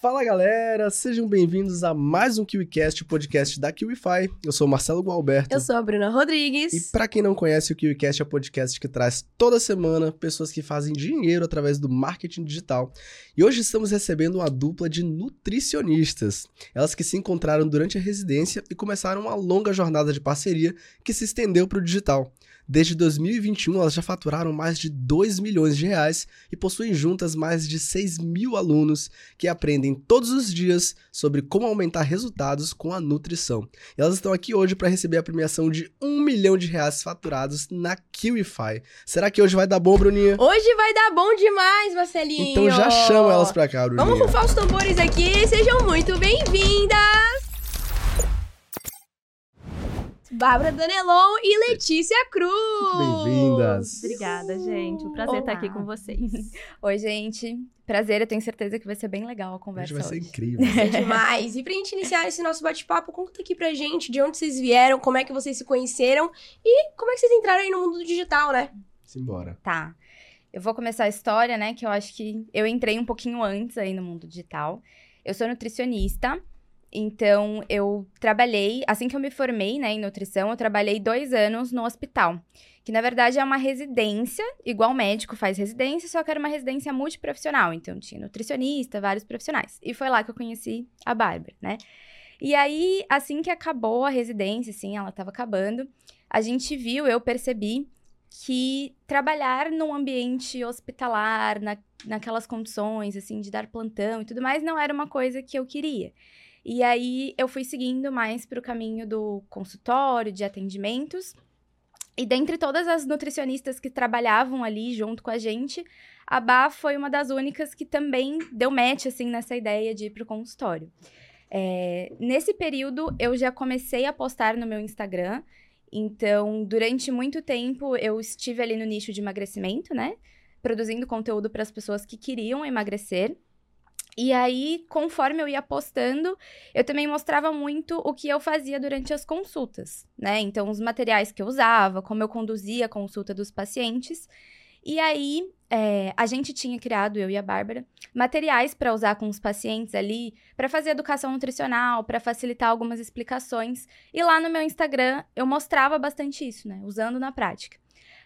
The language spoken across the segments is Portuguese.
Fala galera, sejam bem-vindos a mais um KiwiCast, o podcast da KiwiFi. Eu sou o Marcelo Gualberto. Eu sou a Bruna Rodrigues. E para quem não conhece, o KiwiCast é o podcast que traz toda semana pessoas que fazem dinheiro através do marketing digital. E hoje estamos recebendo uma dupla de nutricionistas. Elas que se encontraram durante a residência e começaram uma longa jornada de parceria que se estendeu para o digital. Desde 2021, elas já faturaram mais de 2 milhões de reais e possuem juntas mais de 6 mil alunos que aprendem todos os dias sobre como aumentar resultados com a nutrição. E elas estão aqui hoje para receber a premiação de 1 milhão de reais faturados na KiwiFi. Será que hoje vai dar bom, Bruninha? Hoje vai dar bom demais, Marcelinho! Então já chama elas pra cá, Bruninha. Vamos rufar os tambores aqui, sejam muito bem-vindas! Bárbara Danelon e Letícia Cruz. Bem-vindas. Obrigada, gente. Um prazer Olá. estar aqui com vocês. Oi, gente. Prazer, eu tenho certeza que vai ser bem legal a Hoje conversa vai ser hoje. incrível. É demais. E pra gente iniciar esse nosso bate-papo, conta aqui pra gente de onde vocês vieram, como é que vocês se conheceram e como é que vocês entraram aí no mundo do digital, né? Simbora. Tá. Eu vou começar a história, né? Que eu acho que eu entrei um pouquinho antes aí no mundo digital. Eu sou nutricionista, então eu trabalhei, assim que eu me formei, né, em nutrição, eu trabalhei dois anos no hospital. Que na verdade é uma residência, igual médico faz residência, só que era uma residência multiprofissional. Então tinha nutricionista, vários profissionais. E foi lá que eu conheci a Bárbara, né? E aí, assim que acabou a residência, assim, ela tava acabando, a gente viu, eu percebi que trabalhar num ambiente hospitalar, na, naquelas condições, assim, de dar plantão e tudo mais, não era uma coisa que eu queria. E aí, eu fui seguindo mais para o caminho do consultório, de atendimentos. E dentre todas as nutricionistas que trabalhavam ali junto com a gente, a Bá foi uma das únicas que também deu match, assim, nessa ideia de ir para o consultório. É, nesse período, eu já comecei a postar no meu Instagram. Então, durante muito tempo, eu estive ali no nicho de emagrecimento, né? Produzindo conteúdo para as pessoas que queriam emagrecer. E aí, conforme eu ia postando, eu também mostrava muito o que eu fazia durante as consultas, né? Então, os materiais que eu usava, como eu conduzia a consulta dos pacientes. E aí, é, a gente tinha criado, eu e a Bárbara, materiais para usar com os pacientes ali, para fazer educação nutricional, para facilitar algumas explicações. E lá no meu Instagram, eu mostrava bastante isso, né? Usando na prática.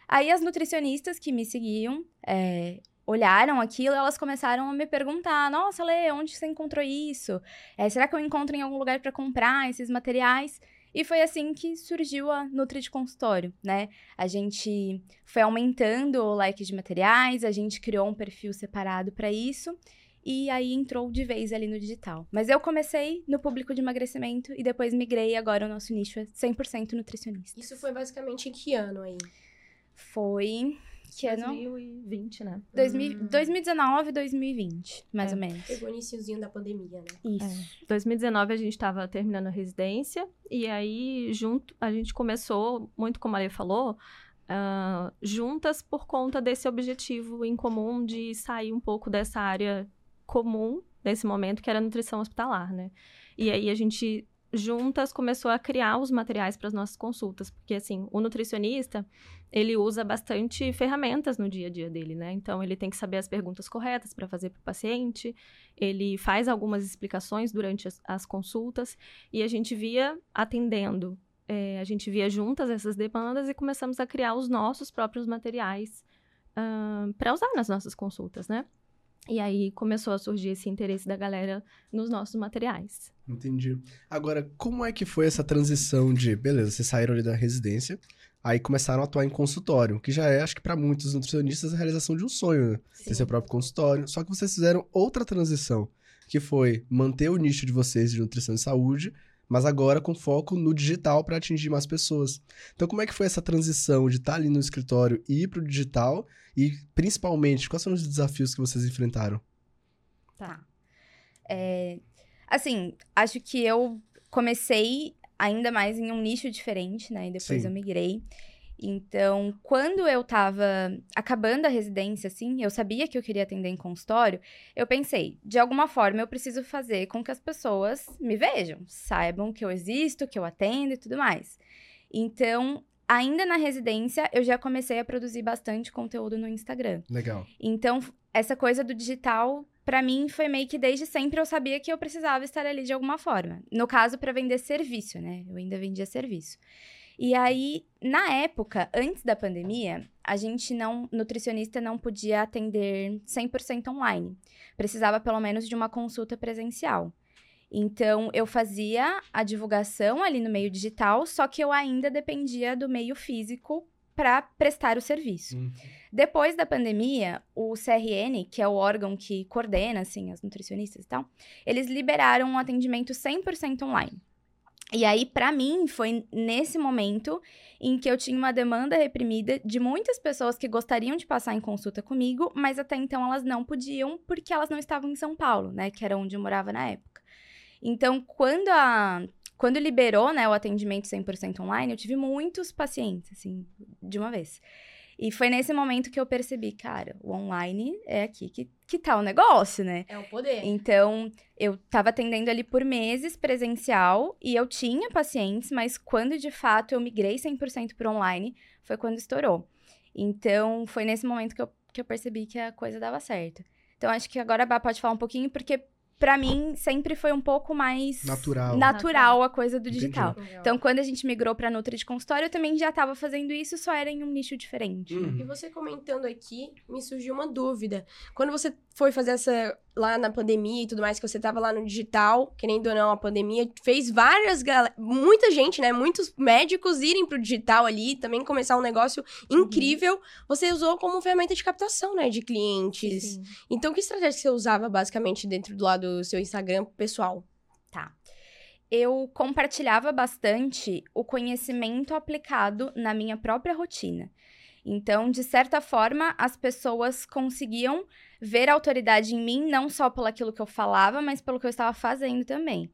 Aí, as nutricionistas que me seguiam, é, olharam aquilo, elas começaram a me perguntar: Nossa, Lê, onde você encontrou isso? É, será que eu encontro em algum lugar para comprar esses materiais? E foi assim que surgiu a Nutri de Consultório, né? A gente foi aumentando o leque de materiais, a gente criou um perfil separado para isso. E aí entrou de vez ali no digital. Mas eu comecei no público de emagrecimento e depois migrei. Agora o nosso nicho é 100% nutricionista. Isso foi basicamente em que ano aí? Foi. Que ano? 2020, né? 2000 2019, 2020, mais É. ou menos. Pegou o iniciozinho da pandemia, né? Isso. 2019 a gente estava terminando a residência e aí junto a gente começou, muito como a Lê falou, ah, juntas por conta desse objetivo em comum de sair um pouco dessa área comum nesse momento que era a nutrição hospitalar, né? E aí a gente juntas começou a criar os materiais para as nossas consultas, porque assim, o nutricionista, ele usa bastante ferramentas no dia a dia dele, né? Então ele tem que saber as perguntas corretas para fazer para o paciente, ele faz algumas explicações durante as, as consultas e a gente via atendendo, é, a gente via juntas essas demandas e começamos a criar os nossos próprios materiais para usar nas nossas consultas, né? E aí começou a surgir esse interesse da galera nos nossos materiais. Entendi. Agora, como é que foi essa transição de, beleza, vocês saíram ali da residência, aí começaram a atuar em consultório, que já é, acho que para muitos nutricionistas, a realização de um sonho, né? Ter seu próprio consultório. Só que vocês fizeram outra transição, que foi manter o nicho de vocês de nutrição e saúde, mas agora com foco no digital para atingir mais pessoas. Então, como é que foi essa transição de estar ali no escritório e ir para o digital? E, principalmente, quais foram os desafios que vocês enfrentaram? Tá. É, assim, acho que eu comecei ainda mais em um nicho diferente, né? E depois Sim. eu migrei. Então, quando eu tava acabando a residência, assim, eu sabia que eu queria atender em consultório, eu pensei, de alguma forma eu preciso fazer com que as pessoas me vejam, saibam que eu existo, que eu atendo e tudo mais. Então, ainda na residência, eu já comecei a produzir bastante conteúdo no Instagram. Legal. Então, essa coisa do digital pra mim foi meio que desde sempre eu sabia que eu precisava estar ali de alguma forma. No caso, para vender serviço, né? Eu ainda vendia serviço. E aí, na época, antes da pandemia, a gente não, nutricionista não podia atender 100% online. Precisava pelo menos de uma consulta presencial. Então, eu fazia a divulgação ali no meio digital, só que eu ainda dependia do meio físico para prestar o serviço. Uhum. Depois da pandemia, o CRN, que é o órgão que coordena assim as nutricionistas e tal, eles liberaram um atendimento 100% online. E aí, para mim, foi nesse momento em que eu tinha uma demanda reprimida de muitas pessoas que gostariam de passar em consulta comigo, mas até então elas não podiam porque elas não estavam em São Paulo, né, que era onde eu morava na época. Então, quando a quando liberou, né, o atendimento 100% online, eu tive muitos pacientes, assim, de uma vez. E foi nesse momento que eu percebi, cara, o online é aqui que, que tá o negócio, né? É o poder. Então, eu tava atendendo ali por meses presencial e eu tinha pacientes, mas quando de fato eu migrei 100% para online, foi quando estourou. Então, foi nesse momento que eu, que eu percebi que a coisa dava certo. Então, acho que agora a Bá pode falar um pouquinho, porque para mim sempre foi um pouco mais Natural. natural a coisa do digital. Entendi. Então, quando a gente migrou pra Nutri de consultório, eu também já tava fazendo isso, só era em um nicho diferente. Uhum. E você comentando aqui, me surgiu uma dúvida. Quando você foi fazer essa lá na pandemia e tudo mais, que você tava lá no digital, querendo ou não, a pandemia fez várias, gal- muita gente, né, muitos médicos irem pro digital ali, também começar um negócio incrível. Você usou como ferramenta de captação, né, de clientes. Sim. Então, que estratégia você usava basicamente dentro do lado do seu Instagram pessoal? Tá. Eu compartilhava bastante o conhecimento aplicado na minha própria rotina. Então, de certa forma, as pessoas conseguiam ver a autoridade em mim, não só pelo aquilo que eu falava, mas pelo que eu estava fazendo também.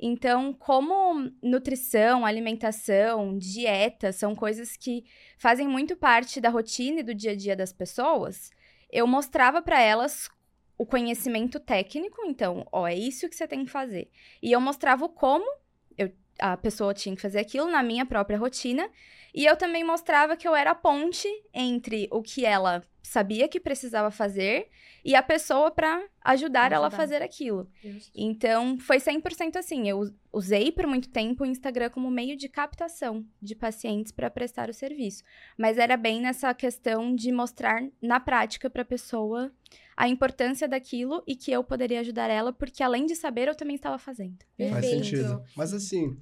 Então, como nutrição, alimentação, dieta são coisas que fazem muito parte da rotina e do dia a dia das pessoas, eu mostrava para elas o conhecimento técnico, então, ó, é isso que você tem que fazer. E eu mostrava o como eu, a pessoa tinha que fazer aquilo na minha própria rotina. E eu também mostrava que eu era a ponte entre o que ela sabia que precisava fazer e a pessoa para ajudar ela a Ajudar. fazer aquilo. Então, foi 100% assim. Eu usei por muito tempo o Instagram como meio de captação de pacientes para prestar o serviço. Mas era bem nessa questão de mostrar na prática para a pessoa a importância daquilo e que eu poderia ajudar ela, porque além de saber, eu também estava fazendo. Faz sentido. Mas assim,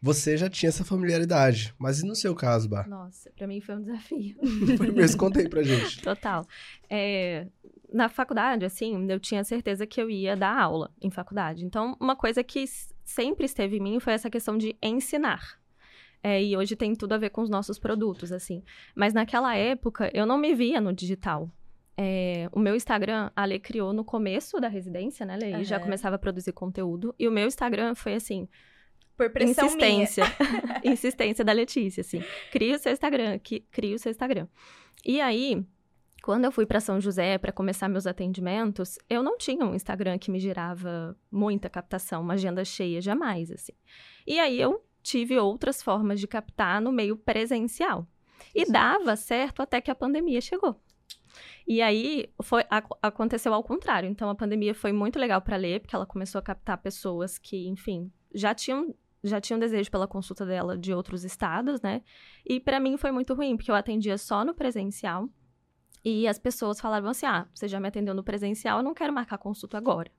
você já tinha essa familiaridade. Mas e no seu caso, Bar? Nossa, pra mim foi um desafio. Foi mesmo, conta aí pra gente. Total. É, na faculdade, assim, eu tinha certeza que eu ia dar aula em faculdade. Então, uma coisa que sempre esteve em mim foi essa questão de ensinar. É, e hoje tem tudo a ver com os nossos produtos, assim. Mas naquela época, eu não me via no digital. É, o meu Instagram, a Lê criou no começo da residência, né, Lê? E já Aham. começava a produzir conteúdo. E o meu Instagram foi assim, Por pressão insistência. insistência da Letícia, assim. Cria o seu Instagram, que, cria o seu Instagram. E aí, quando eu fui para São José para começar meus atendimentos, eu não tinha um Instagram que me gerava muita captação, uma agenda cheia, jamais, assim. E aí eu tive outras formas de captar no meio presencial. E dava certo até que a pandemia chegou. E aí foi, ac- aconteceu ao contrário. Então a pandemia foi muito legal para ler, porque ela começou a captar pessoas que, enfim, já tinham já tinham desejo pela consulta dela de outros estados, né? E para mim foi muito ruim, porque eu atendia só no presencial. E as pessoas falavam assim: "Ah, você já me atendeu no presencial, eu não quero marcar consulta agora".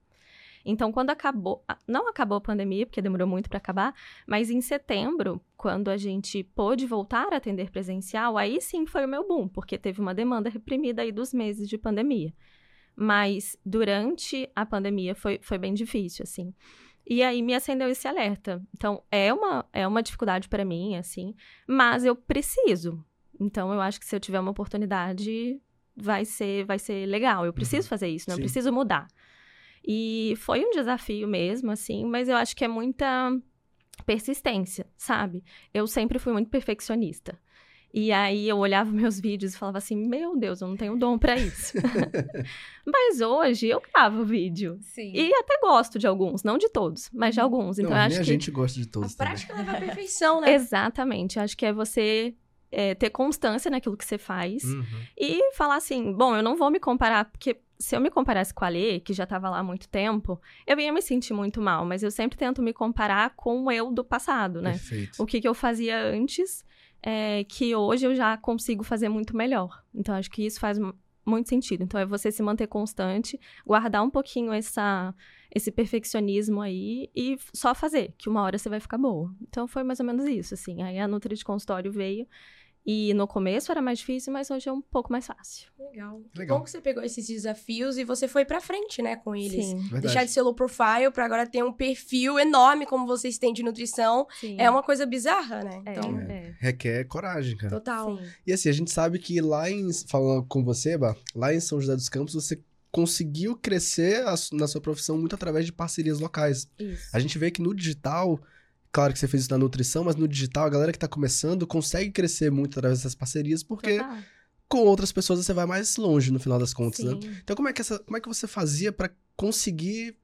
Então, quando acabou, não acabou a pandemia, porque demorou muito para acabar, mas em setembro, quando a gente pôde voltar a atender presencial, aí sim foi o meu boom, porque teve uma demanda reprimida aí dos meses de pandemia. Mas durante a pandemia foi, foi bem difícil, assim. E aí me acendeu esse alerta. Então, é uma, é uma dificuldade para mim, assim, mas eu preciso. Então, eu acho que se eu tiver uma oportunidade, vai ser, vai ser legal. Eu preciso fazer isso, né? Sim. Eu preciso mudar. E foi um desafio mesmo, assim, mas eu acho que é muita persistência, sabe? Eu sempre fui muito perfeccionista. E aí eu olhava meus vídeos e falava assim: Meu Deus, eu não tenho dom pra isso. mas hoje eu gravo vídeo. Sim. E até gosto de alguns, não de todos, mas de alguns. Então não, eu nem acho a que. gente gosta de A todos também. prática leva à perfeição, né? Exatamente. Acho que é você é, ter constância naquilo que você faz Uhum. e falar assim: bom, eu não vou me comparar, porque se eu me comparasse com a Lê, que já estava lá há muito tempo, eu ia me sentir muito mal, mas eu sempre tento me comparar com o eu do passado, né? Perfeito. O que, que eu fazia antes, é, que hoje eu já consigo fazer muito melhor. Então, acho que isso faz mu- muito sentido. Então, é você se manter constante, guardar um pouquinho essa, esse perfeccionismo aí e só fazer, que uma hora você vai ficar boa. Então, foi mais ou menos isso, assim. Aí a Nutri de consultório veio e no começo era mais difícil, mas hoje é um pouco mais fácil. Legal. Que Legal. Bom que você pegou esses desafios e você foi pra frente, né, com eles. Sim, Verdade. Deixar de ser low profile pra agora ter um perfil enorme como vocês têm de nutrição sim. é uma coisa bizarra, né? É, Então, é. Requer coragem, cara. total. Sim. E assim, a gente sabe que lá em. Falando com você, Bah, lá em São José dos Campos, você conseguiu crescer a na sua profissão muito através de parcerias locais. Isso. A gente vê que no digital, claro que você fez isso na nutrição, mas no digital, a galera que tá começando consegue crescer muito através dessas parcerias, porque Total. com outras pessoas você vai mais longe no final das contas, né? Sim. Então, como é que, essa, como é que você fazia pra conseguir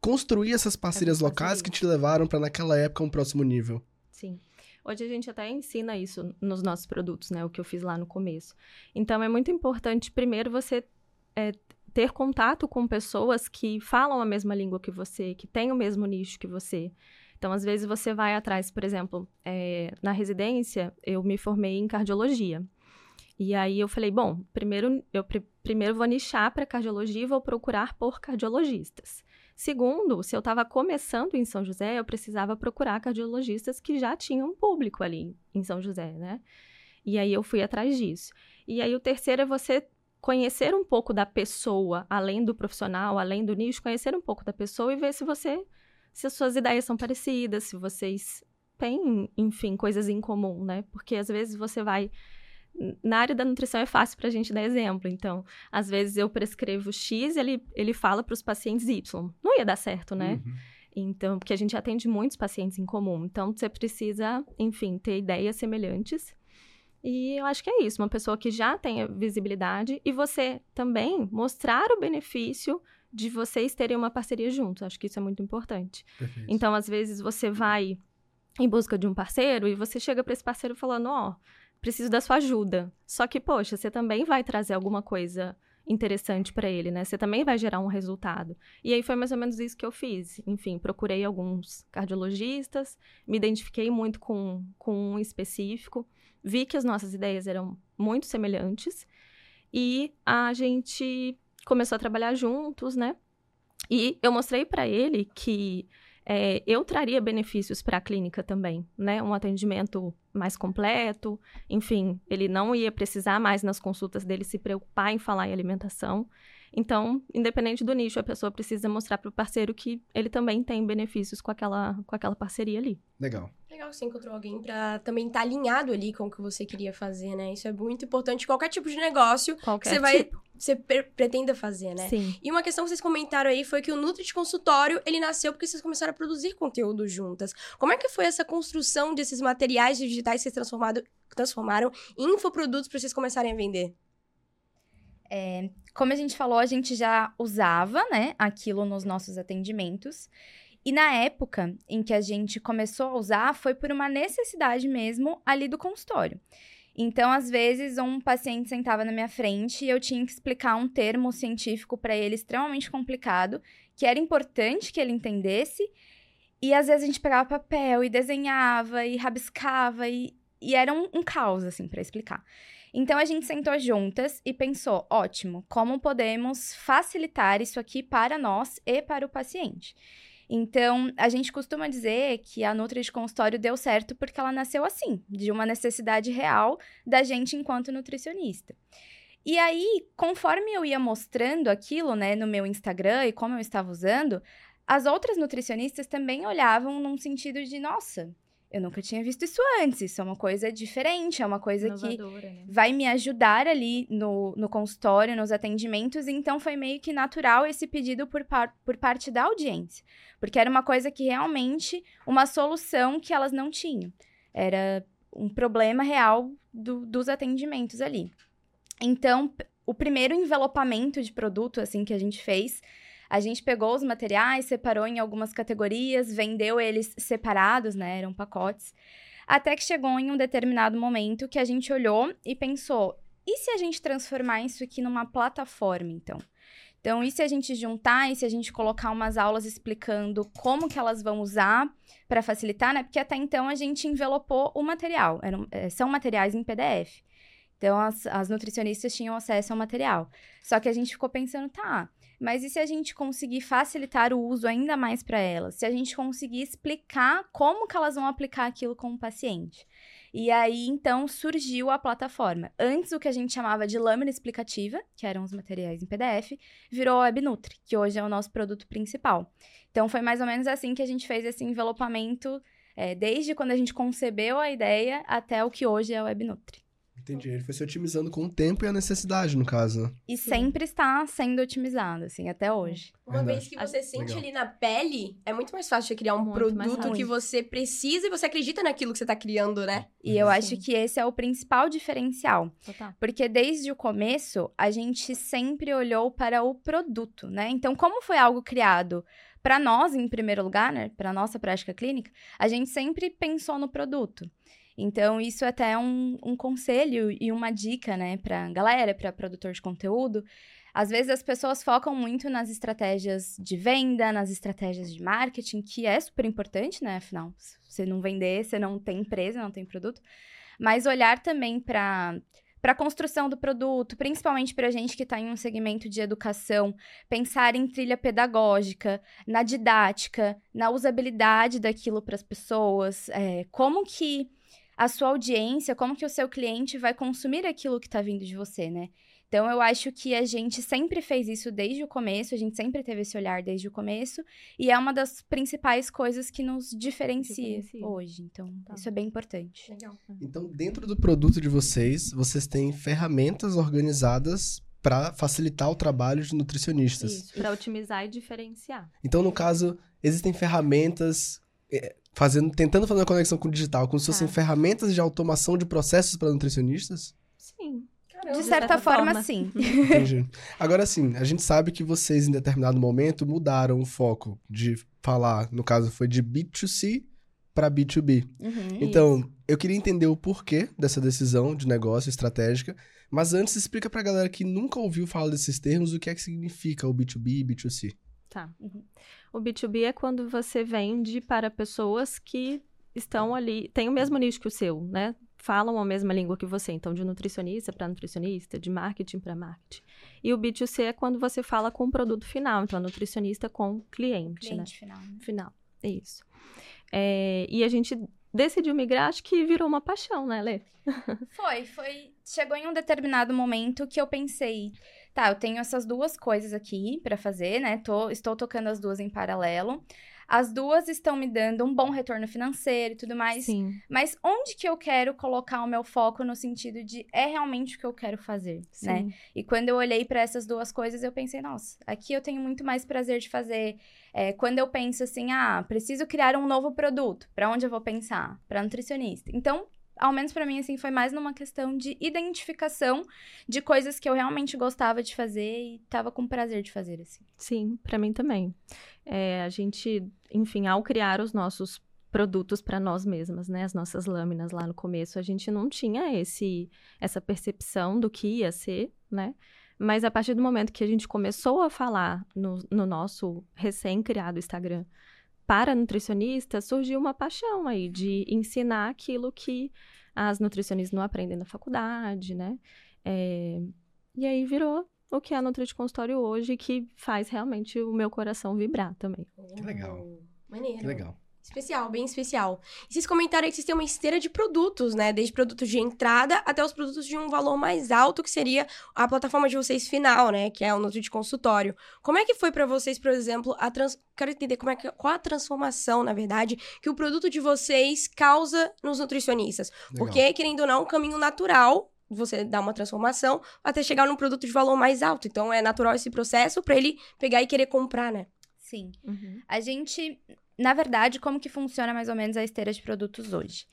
construir essas parcerias Essas locais parcerias. que te levaram pra naquela época um próximo nível? Sim. Hoje a gente até ensina isso nos nossos produtos, né? O que eu fiz lá no começo. Então é muito importante, primeiro, você é, ter contato com pessoas que falam a mesma língua que você, que têm o mesmo nicho que você. Então, às vezes, você vai atrás, por exemplo, é, na residência, eu me formei em cardiologia. E aí eu falei, bom, primeiro eu pri- primeiro vou nichar para cardiologia e vou procurar por cardiologistas. Segundo, se eu estava começando em São José, eu precisava procurar cardiologistas que já tinham público ali em São José, né? E aí eu fui atrás disso. E aí o terceiro é você conhecer um pouco da pessoa, além do profissional, além do nicho, conhecer um pouco da pessoa e ver se você se as suas ideias são parecidas, se vocês têm, enfim, coisas em comum, né? Porque às vezes você vai na área da nutrição é fácil para a gente dar exemplo. Então, às vezes eu prescrevo X e ele, ele fala para os pacientes Y. Não ia dar certo, né? Uhum. Então, porque a gente atende muitos pacientes em comum. Então, você precisa, enfim, ter ideias semelhantes. E eu acho que é isso. Uma pessoa que já tenha visibilidade e você também mostrar o benefício de vocês terem uma parceria juntos. Acho que isso é muito importante. Perfeito. Então, às vezes, você vai em busca de um parceiro e você chega para esse parceiro falando: Ó, preciso da sua ajuda. Só que, poxa, você também vai trazer alguma coisa interessante para ele, né? Você também vai gerar um resultado. E aí foi mais ou menos isso que eu fiz. Enfim, procurei alguns cardiologistas, me identifiquei muito com, com um específico, vi que as nossas ideias eram muito semelhantes e a gente começou a trabalhar juntos, né? E eu mostrei para ele que é, eu traria benefícios para a clínica também, né? Um atendimento mais completo, enfim, ele não ia precisar mais nas consultas dele se preocupar em falar em alimentação. Então, independente do nicho, a pessoa precisa mostrar para o parceiro que ele também tem benefícios com aquela, com aquela parceria ali. Legal. Legal que você encontrou alguém pra também estar alinhado ali com o que você queria fazer, né? Isso é muito importante. Qualquer tipo de negócio que Qualquer você vai, tipo. você pretenda fazer, né? Sim. E uma questão que vocês comentaram aí foi que o Nutri de Consultório, ele nasceu porque vocês começaram a produzir conteúdo juntas. Como é que foi essa construção desses materiais digitais que vocês transformaram em infoprodutos para vocês começarem a vender? Como a gente falou, a gente já usava, né, aquilo nos nossos atendimentos. E na época em que a gente começou a usar, foi por uma necessidade mesmo ali do consultório. Então, às vezes, um paciente sentava na minha frente e eu tinha que explicar um termo científico para ele extremamente complicado, que era importante que ele entendesse. E às vezes a gente pegava papel e desenhava e rabiscava e, e era um, um caos, assim, para explicar. Então a gente sentou juntas e pensou: ótimo, como podemos facilitar isso aqui para nós e para o paciente? Então, a gente costuma dizer que a Nutri de consultório deu certo porque ela nasceu assim, de uma necessidade real da gente enquanto nutricionista. E aí, conforme eu ia mostrando aquilo, né, no meu Instagram e como eu estava usando, as outras nutricionistas também olhavam num sentido de, nossa, eu nunca tinha visto isso antes, isso é uma coisa diferente, é uma coisa que Inovadora, né? vai me ajudar ali no, no consultório, nos atendimentos, então foi meio que natural esse pedido por, par, por parte da audiência, porque era uma coisa que realmente, uma solução que elas não tinham, era um problema real do, dos atendimentos ali. Então, o primeiro envelopamento de produto, assim, que a gente fez, a gente pegou os materiais, separou em algumas categorias, vendeu eles separados, né, eram pacotes, até que chegou em um determinado momento que a gente olhou e pensou: e se a gente transformar isso aqui numa plataforma, então? Então, e se a gente juntar, e se a gente colocar umas aulas explicando como que elas vão usar para facilitar, né? Porque até então a gente envelopou o material. Eram, é, são materiais em PDF. Então, as, as nutricionistas tinham acesso ao material. Só que a gente ficou pensando, tá, mas e se a gente conseguir facilitar o uso ainda mais para elas? Se a gente conseguir explicar como que elas vão aplicar aquilo com o paciente? E aí, então, surgiu a plataforma. Antes, o que a gente chamava de lâmina explicativa, que eram os materiais em PDF, virou a WebNutri, que hoje é o nosso produto principal. Então, foi mais ou menos assim que a gente fez esse envelopamento, é, desde quando a gente concebeu a ideia até o que hoje é o WebNutri. Entendi. Ele foi se otimizando com o tempo e a necessidade, no caso. E Sim. sempre está sendo otimizado, assim, até hoje. Uma Verdade. vez que você sente Legal. ali na pele, é muito mais fácil de criar um muito produto que você precisa e você acredita naquilo que você está criando, né? E eu Sim. acho que esse é o principal diferencial. Total. Porque desde o começo, a gente sempre olhou para o produto, né? Então, como foi algo criado para nós, em primeiro lugar, né, para nossa prática clínica, a gente sempre pensou no produto. Então, isso é até um, um conselho e uma dica, né, pra galera, para produtor de conteúdo. Às vezes as pessoas focam muito nas estratégias de venda, nas estratégias de marketing, que é super importante, né? Afinal, se você não vender, você não tem empresa, não tem produto. Mas olhar também para para a construção do produto, principalmente para a gente que está em um segmento de educação, pensar em trilha pedagógica, na didática, na usabilidade daquilo para as pessoas, é, como que a sua audiência, como que o seu cliente vai consumir aquilo que está vindo de você, né? Então, eu acho que a gente sempre fez isso desde o começo, a gente sempre teve esse olhar desde o começo, e é uma das principais coisas que nos diferencia, diferencia. hoje. Então, tá. isso é bem importante. Legal. Então, dentro do produto de vocês, vocês têm ferramentas organizadas para facilitar o trabalho de nutricionistas. Isso, para otimizar e diferenciar. Então, no caso, existem ferramentas é, fazendo, tentando fazer uma conexão com o digital, como se fossem tá. ferramentas de automação de processos para nutricionistas? Sim. de, de certa, certa forma, forma, sim. Entendi. Agora, sim, a gente sabe que vocês, em determinado momento, mudaram o foco de falar, no caso, foi de B2C para B2B. Uhum, então, isso. eu queria entender o porquê dessa decisão de negócio estratégica, mas antes explica para a galera que nunca ouviu falar desses termos o que é que significa o B2B e B2C. Tá. Uhum. O B2B é quando você vende para pessoas que estão ali, têm o mesmo nicho que o seu, né? Falam a mesma língua que você, então de nutricionista para nutricionista, de marketing para marketing. E o B2C é quando você fala com o produto final, então nutricionista com cliente, cliente né? final. Né? Final, isso. É, e a gente decidiu migrar, acho que virou uma paixão, né, Lê? Foi, foi. Chegou em um determinado momento que eu pensei, tá, eu tenho essas duas coisas aqui para fazer, né? Tô, estou tocando as duas em paralelo. As duas estão me dando um bom retorno financeiro e tudo mais. Sim. Mas onde que eu quero colocar o meu foco no sentido de é realmente o que eu quero fazer, Sim. né? E quando eu olhei para essas duas coisas, eu pensei, nossa, aqui eu tenho muito mais prazer de fazer. É, quando eu penso assim, ah, preciso criar um novo produto, para onde eu vou pensar? Para nutricionista. Então, ao menos para mim, assim, foi mais numa questão de identificação de coisas que eu realmente gostava de fazer e tava com prazer de fazer, assim. Sim, para mim também. É, a gente, enfim, ao criar os nossos produtos para nós mesmas, né? As nossas lâminas lá no começo, a gente não tinha esse essa percepção do que ia ser, né? Mas a partir do momento que a gente começou a falar no, no nosso recém-criado Instagram para nutricionistas, surgiu uma paixão aí de ensinar aquilo que as nutricionistas não aprendem na faculdade, né? É, e aí virou o que é a Nutri de Consultório hoje, que faz realmente o meu coração vibrar também. Que legal. Maneiro. Que legal. Especial, bem especial. E vocês comentaram aí que vocês têm uma esteira de produtos, né? Desde produtos de entrada até os produtos de um valor mais alto, que seria a plataforma de vocês final, né? Que é o Nutri de Consultório. Como é que foi para vocês, por exemplo, a trans... Quero entender como é que... qual a transformação, na verdade, que o produto de vocês causa nos nutricionistas. Legal. Porque, querendo ou não, é um caminho natural você dar uma transformação até chegar num produto de valor mais alto. Então, é natural esse processo para ele pegar e querer comprar, né? Sim. Uhum. A gente, na verdade, como que funciona mais ou menos a esteira de produtos hoje?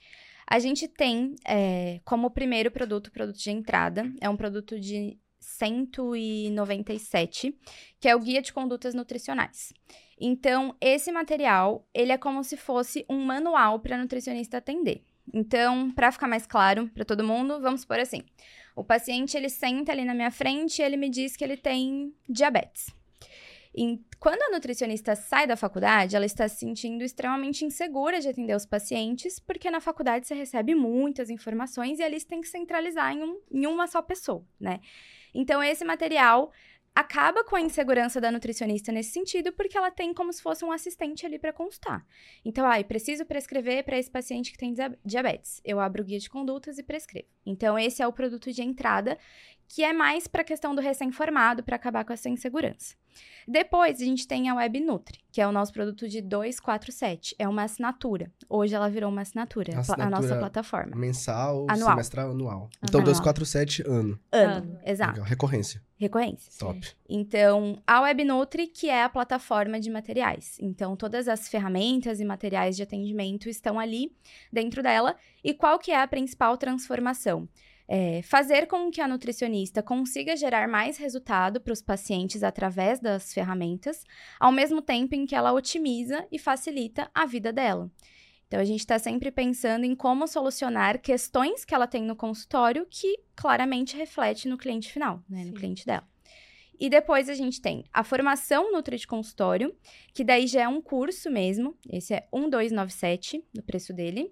A gente tem é, como primeiro produto, produto de entrada, é um produto de 197, que é o Guia de Condutas Nutricionais. Então, esse material, ele é como se fosse um manual para nutricionista atender. Então, para ficar mais claro para todo mundo, vamos supor assim: o paciente ele senta ali na minha frente e ele me diz que ele tem diabetes. E quando a nutricionista sai da faculdade, ela está se sentindo extremamente insegura de atender os pacientes, porque na faculdade você recebe muitas informações e ali você tem que centralizar em, um, em uma só pessoa, né? Então, esse material acaba com a insegurança da nutricionista nesse sentido, porque ela tem como se fosse um assistente ali para consultar. Então, ai, ah, preciso prescrever para esse paciente que tem diabetes. Eu abro o guia de condutas e prescrevo. Então, esse é o produto de entrada, que é mais para a questão do recém-formado, para acabar com essa insegurança. Depois, a gente tem a Web Nutri, que é o nosso produto de 247. É uma assinatura. Hoje ela virou uma assinatura, assinatura a nossa plataforma. Mensal, anual. semestral, anual. Então, anual. 247 ano. Ano, ano. exato. Legal. Recorrência. Recorrência. Top. Então, a Web Nutri, que é a plataforma de materiais. Então, todas as ferramentas e materiais de atendimento estão ali dentro dela. E qual que é a principal transformação? É, fazer com que a nutricionista consiga gerar mais resultado para os pacientes através das ferramentas, ao mesmo tempo em que ela otimiza e facilita a vida dela. Então, a gente está sempre pensando em como solucionar questões que ela tem no consultório que claramente reflete no cliente final, né, no cliente dela. E depois a gente tem a formação Nutri de consultório, que daí já é um curso mesmo, esse é 1297 no preço dele,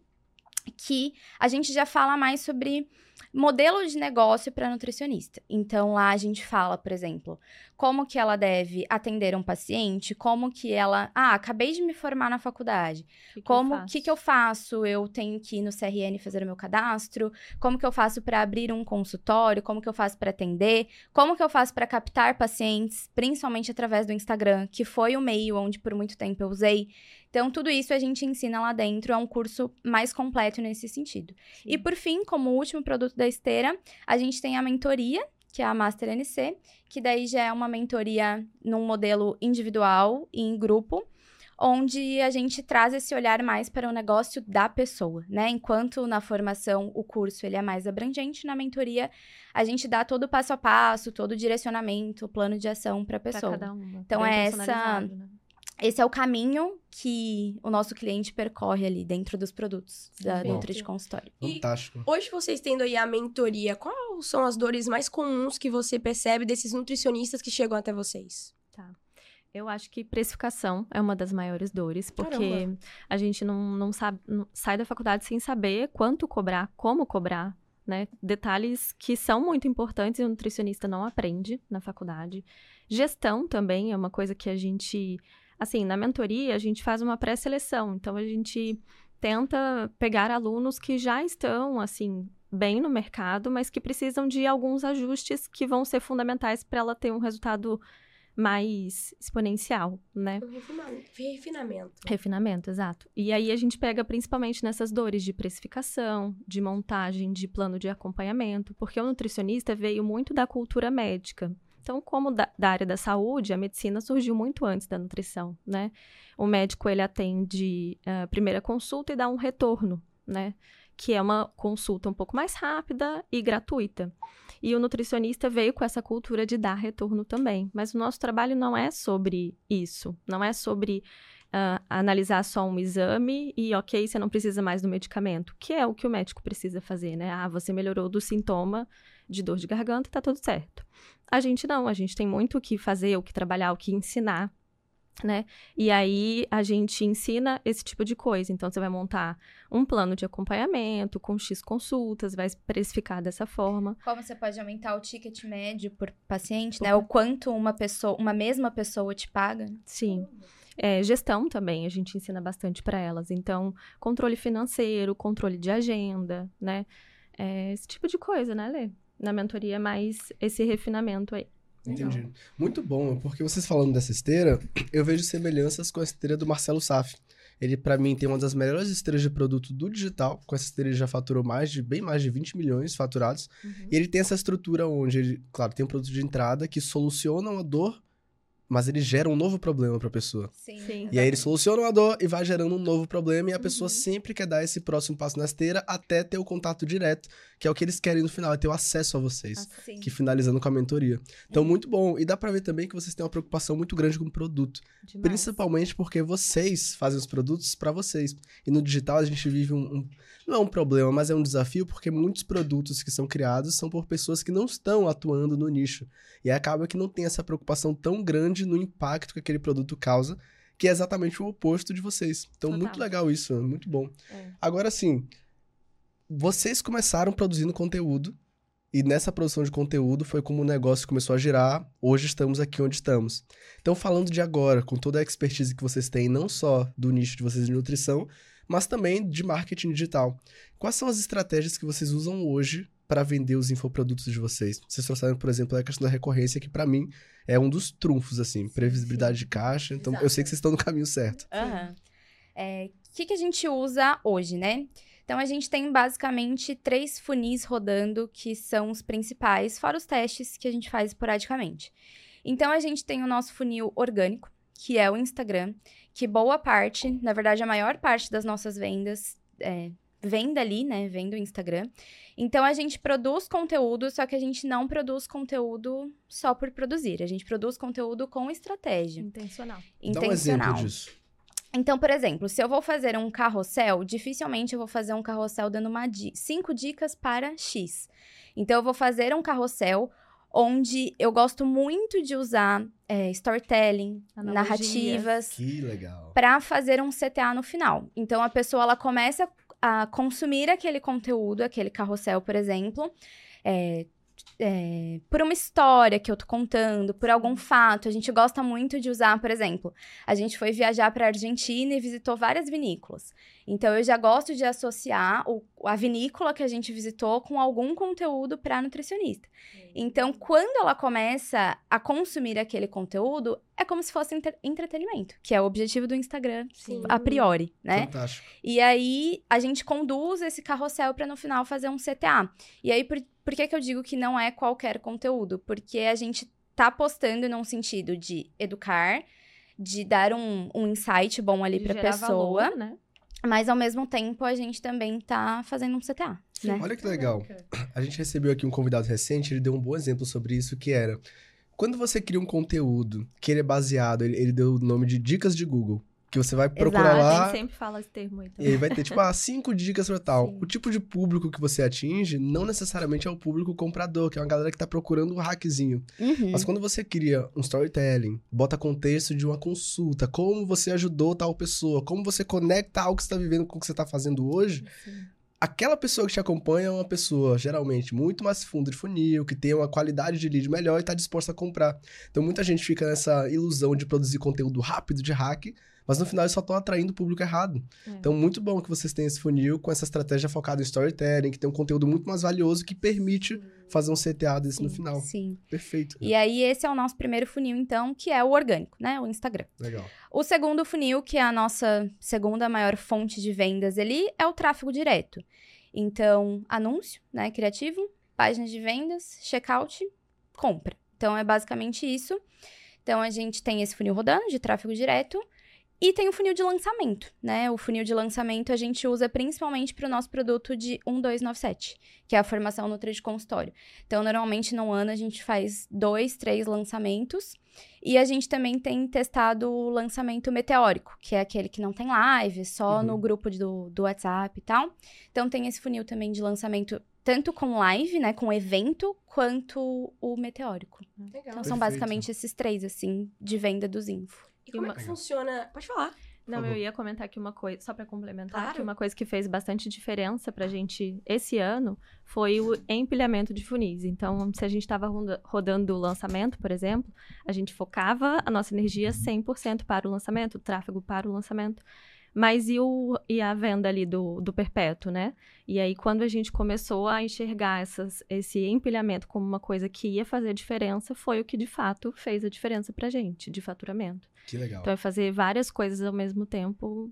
que a gente já fala mais sobre modelo de negócio para nutricionista. Então lá a gente fala, por exemplo, como que ela deve atender um paciente, como que ela, ah, acabei de me formar na faculdade. Que como que, que eu faço? Eu tenho que ir no CRN fazer o meu cadastro? Como que eu faço para abrir um consultório? Como que eu faço para atender? Como que eu faço para captar pacientes, principalmente através do Instagram, que foi o meio onde por muito tempo eu usei. Então, tudo isso a gente ensina lá dentro, é um curso mais completo nesse sentido. Sim. E por fim, como último produto da esteira, a gente tem a mentoria, que é a Master NC, que daí já é uma mentoria num modelo individual e em grupo, onde a gente traz esse olhar mais para o negócio da pessoa, né? Enquanto na formação o curso ele é mais abrangente, na mentoria a gente dá todo o passo a passo, todo o direcionamento, o plano de ação para a pessoa. Pra cada uma. Então é essa né? Esse é o caminho que o nosso cliente percorre ali dentro dos produtos da Nutri de consultório. Fantástico. E hoje vocês tendo aí a mentoria, quais são as dores mais comuns que você percebe desses nutricionistas que chegam até vocês? Tá. Eu acho que precificação é uma das maiores dores, porque Caramba. a gente não, não sabe, não, sai da faculdade sem saber quanto cobrar, como cobrar, né? Detalhes que são muito importantes e o nutricionista não aprende na faculdade. Gestão também é uma coisa que a gente assim, na mentoria a gente faz uma pré-seleção, então a gente tenta pegar alunos que já estão, assim, bem no mercado, mas que precisam de alguns ajustes que vão ser fundamentais para ela ter um resultado mais exponencial, né? Refinamento. Refinamento, exato. E aí a gente pega principalmente nessas dores de precificação, de montagem de plano de acompanhamento, porque o nutricionista veio muito da cultura médica. Então, como da, da, área da saúde, a medicina surgiu muito antes da nutrição, né? O médico, ele atende a uh, primeira consulta e dá um retorno, né? Que é uma consulta um pouco mais rápida e gratuita. E o nutricionista veio com essa cultura de dar retorno também. Mas o nosso trabalho não é sobre isso. Não é sobre uh, analisar só um exame e, ok, você não precisa mais do medicamento. Que é o que o médico precisa fazer, né? Ah, você melhorou do sintoma de dor de garganta, tá tudo certo. A gente não, a gente tem muito o que fazer, o que trabalhar, o que ensinar, né? E aí a gente ensina esse tipo de coisa. Então você vai montar um plano de acompanhamento com X consultas, vai precificar dessa forma. Como você pode aumentar o ticket médio por paciente, por... né? O quanto uma pessoa, uma mesma pessoa te paga? Sim. É, gestão também, a gente ensina bastante para elas. Então, controle financeiro, controle de agenda, né? É, esse tipo de coisa, né, Lê? Na mentoria mais esse refinamento aí. Entendi. Muito bom, porque vocês falando dessa esteira, eu vejo semelhanças com a esteira do Marcelo Saf. Ele, para mim, tem uma das melhores esteiras de produto do digital. Com essa esteira, ele já faturou mais de, bem mais de 20 milhões faturados. Uhum. E ele tem essa estrutura onde ele, claro, tem um produto de entrada que soluciona uma dor mas ele gera um novo problema para a pessoa. Sim. Sim. E aí ele soluciona a dor e vai gerando um novo problema e a uhum. pessoa sempre quer dar esse próximo passo na esteira até ter o contato direto, que é o que eles querem no final, é ter o acesso a vocês. Sim. Que finalizando com a mentoria. Então, muito bom. E dá pra ver também que vocês têm uma preocupação muito grande com o produto. Demais. Principalmente porque vocês fazem os produtos pra vocês. E no digital a gente vive um, um- Não é um problema, mas é um desafio porque muitos produtos que são criados são por pessoas que não estão atuando no nicho. E acaba que não tem essa preocupação tão grande no impacto que aquele produto causa, que é exatamente o oposto de vocês. Então, Total. muito legal isso, muito bom. É. Agora sim, vocês começaram produzindo conteúdo. E nessa produção de conteúdo foi como o negócio começou a girar. Hoje estamos aqui onde estamos. Então, falando de agora, com toda a expertise que vocês têm, não só do nicho de vocês de nutrição, mas também de marketing digital. Quais são as estratégias que vocês usam hoje para vender os infoprodutos de vocês? Vocês trouxeram, por exemplo, a questão da recorrência, que para mim é um dos trunfos, assim, previsibilidade de caixa. Então, eu Exato. sei que vocês estão no caminho certo. Aham. É, O que, que a gente usa hoje, né? Então, a gente tem basicamente três funis rodando, que são os principais, fora os testes que a gente faz esporadicamente. Então, a gente tem o nosso funil orgânico, que é o Instagram, que boa parte, na verdade, a maior parte das nossas vendas é, vem dali, né? Vem do Instagram. Então, a gente produz conteúdo, só que a gente não produz conteúdo só por produzir. A gente produz conteúdo com estratégia. Intencional. Dá um exemplo Intencional. disso. Então, por exemplo, se eu vou fazer um carrossel, dificilmente eu vou fazer um carrossel dando uma di cinco dicas para X. Então, eu vou fazer um carrossel onde eu gosto muito de usar é, storytelling, Analogias. narrativas, para fazer um CTA no final. Então, a pessoa ela começa a consumir aquele conteúdo, aquele carrossel, por exemplo, é, é, por uma história que eu tô contando, por algum fato. A gente gosta muito de usar, por exemplo, a gente foi viajar para Argentina e visitou várias vinícolas. Então, eu já gosto de associar o- a vinícola que a gente visitou com algum conteúdo para nutricionista. Então, quando ela começa a consumir aquele conteúdo, é como se fosse entre- entretenimento, que é o objetivo do Instagram, Sim. a priori, né? Fantástico. E aí, a gente conduz esse carrossel para no final fazer um CTA. E aí, por, por que, que eu digo que não é qualquer conteúdo? Porque a gente tá postando num sentido de educar, de dar um, um insight bom ali pra gerar pessoa, valor, né? Mas ao mesmo tempo a gente também tá fazendo um CTA, né? Olha que legal. A gente recebeu aqui um convidado recente, ele deu um bom exemplo sobre isso, que era... Quando você cria um conteúdo que ele é baseado, ele, ele deu o nome de dicas de Google, que você vai procurar Exato, lá A gente sempre fala esse termo aí e aí vai ter, tipo, ah, cinco dicas pra tal. Sim. O tipo de público que você atinge não necessariamente é o público comprador, que é uma galera que tá procurando um hackzinho. Uhum. Mas quando você cria um storytelling, bota contexto de uma consulta, como você ajudou tal pessoa, como você conecta algo que você tá vivendo com o que você tá fazendo hoje, Sim. aquela pessoa que te acompanha é uma pessoa, geralmente, muito mais fundo de funil, que tem uma qualidade de lead melhor e tá disposta a comprar. Então, muita gente fica nessa ilusão de produzir conteúdo rápido de hack, mas no final eles só estão atraindo o público errado. É. Então, muito bom que vocês tenham esse funil com essa estratégia focada em storytelling, que tem um conteúdo muito mais valioso que permite fazer um CTA desse no final. Sim. Perfeito. E aí, esse é o nosso primeiro funil, então, que é o orgânico, né? O Instagram. Legal. O segundo funil, que é a nossa segunda maior fonte de vendas ali, é o tráfego direto. Então, anúncio, né, criativo, páginas de vendas, checkout, compra. Então, é basicamente isso. Então, a gente tem esse funil rodando de tráfego direto e tem o funil de lançamento, né? O funil de lançamento a gente usa principalmente para o nosso produto de 1297, que é a formação Nutri de consultório. Então, normalmente no ano a gente faz dois, três lançamentos. E a gente também tem testado o lançamento meteórico, que é aquele que não tem live, só Uhum. no grupo do, do WhatsApp e tal. Então tem esse funil também de lançamento, tanto com live, né, com evento, quanto o meteórico. Legal. Então são Perfeito. basicamente esses três, assim, de venda dos info. E como é que funciona? Pode falar. Não, favor. eu ia comentar aqui uma coisa, só pra complementar, Claro. que uma coisa que fez bastante diferença pra gente esse ano foi o empilhamento de funis. Então, se a gente estava rodando o lançamento, por exemplo, a gente focava a nossa energia 100% para o lançamento, o tráfego para o lançamento. Mas e, o, e a venda ali do, do perpétuo, né? E aí, quando a gente começou a enxergar essas, esse empilhamento como uma coisa que ia fazer diferença, foi o que de fato fez a diferença pra gente, de faturamento. Que legal. Então, é fazer várias coisas ao mesmo tempo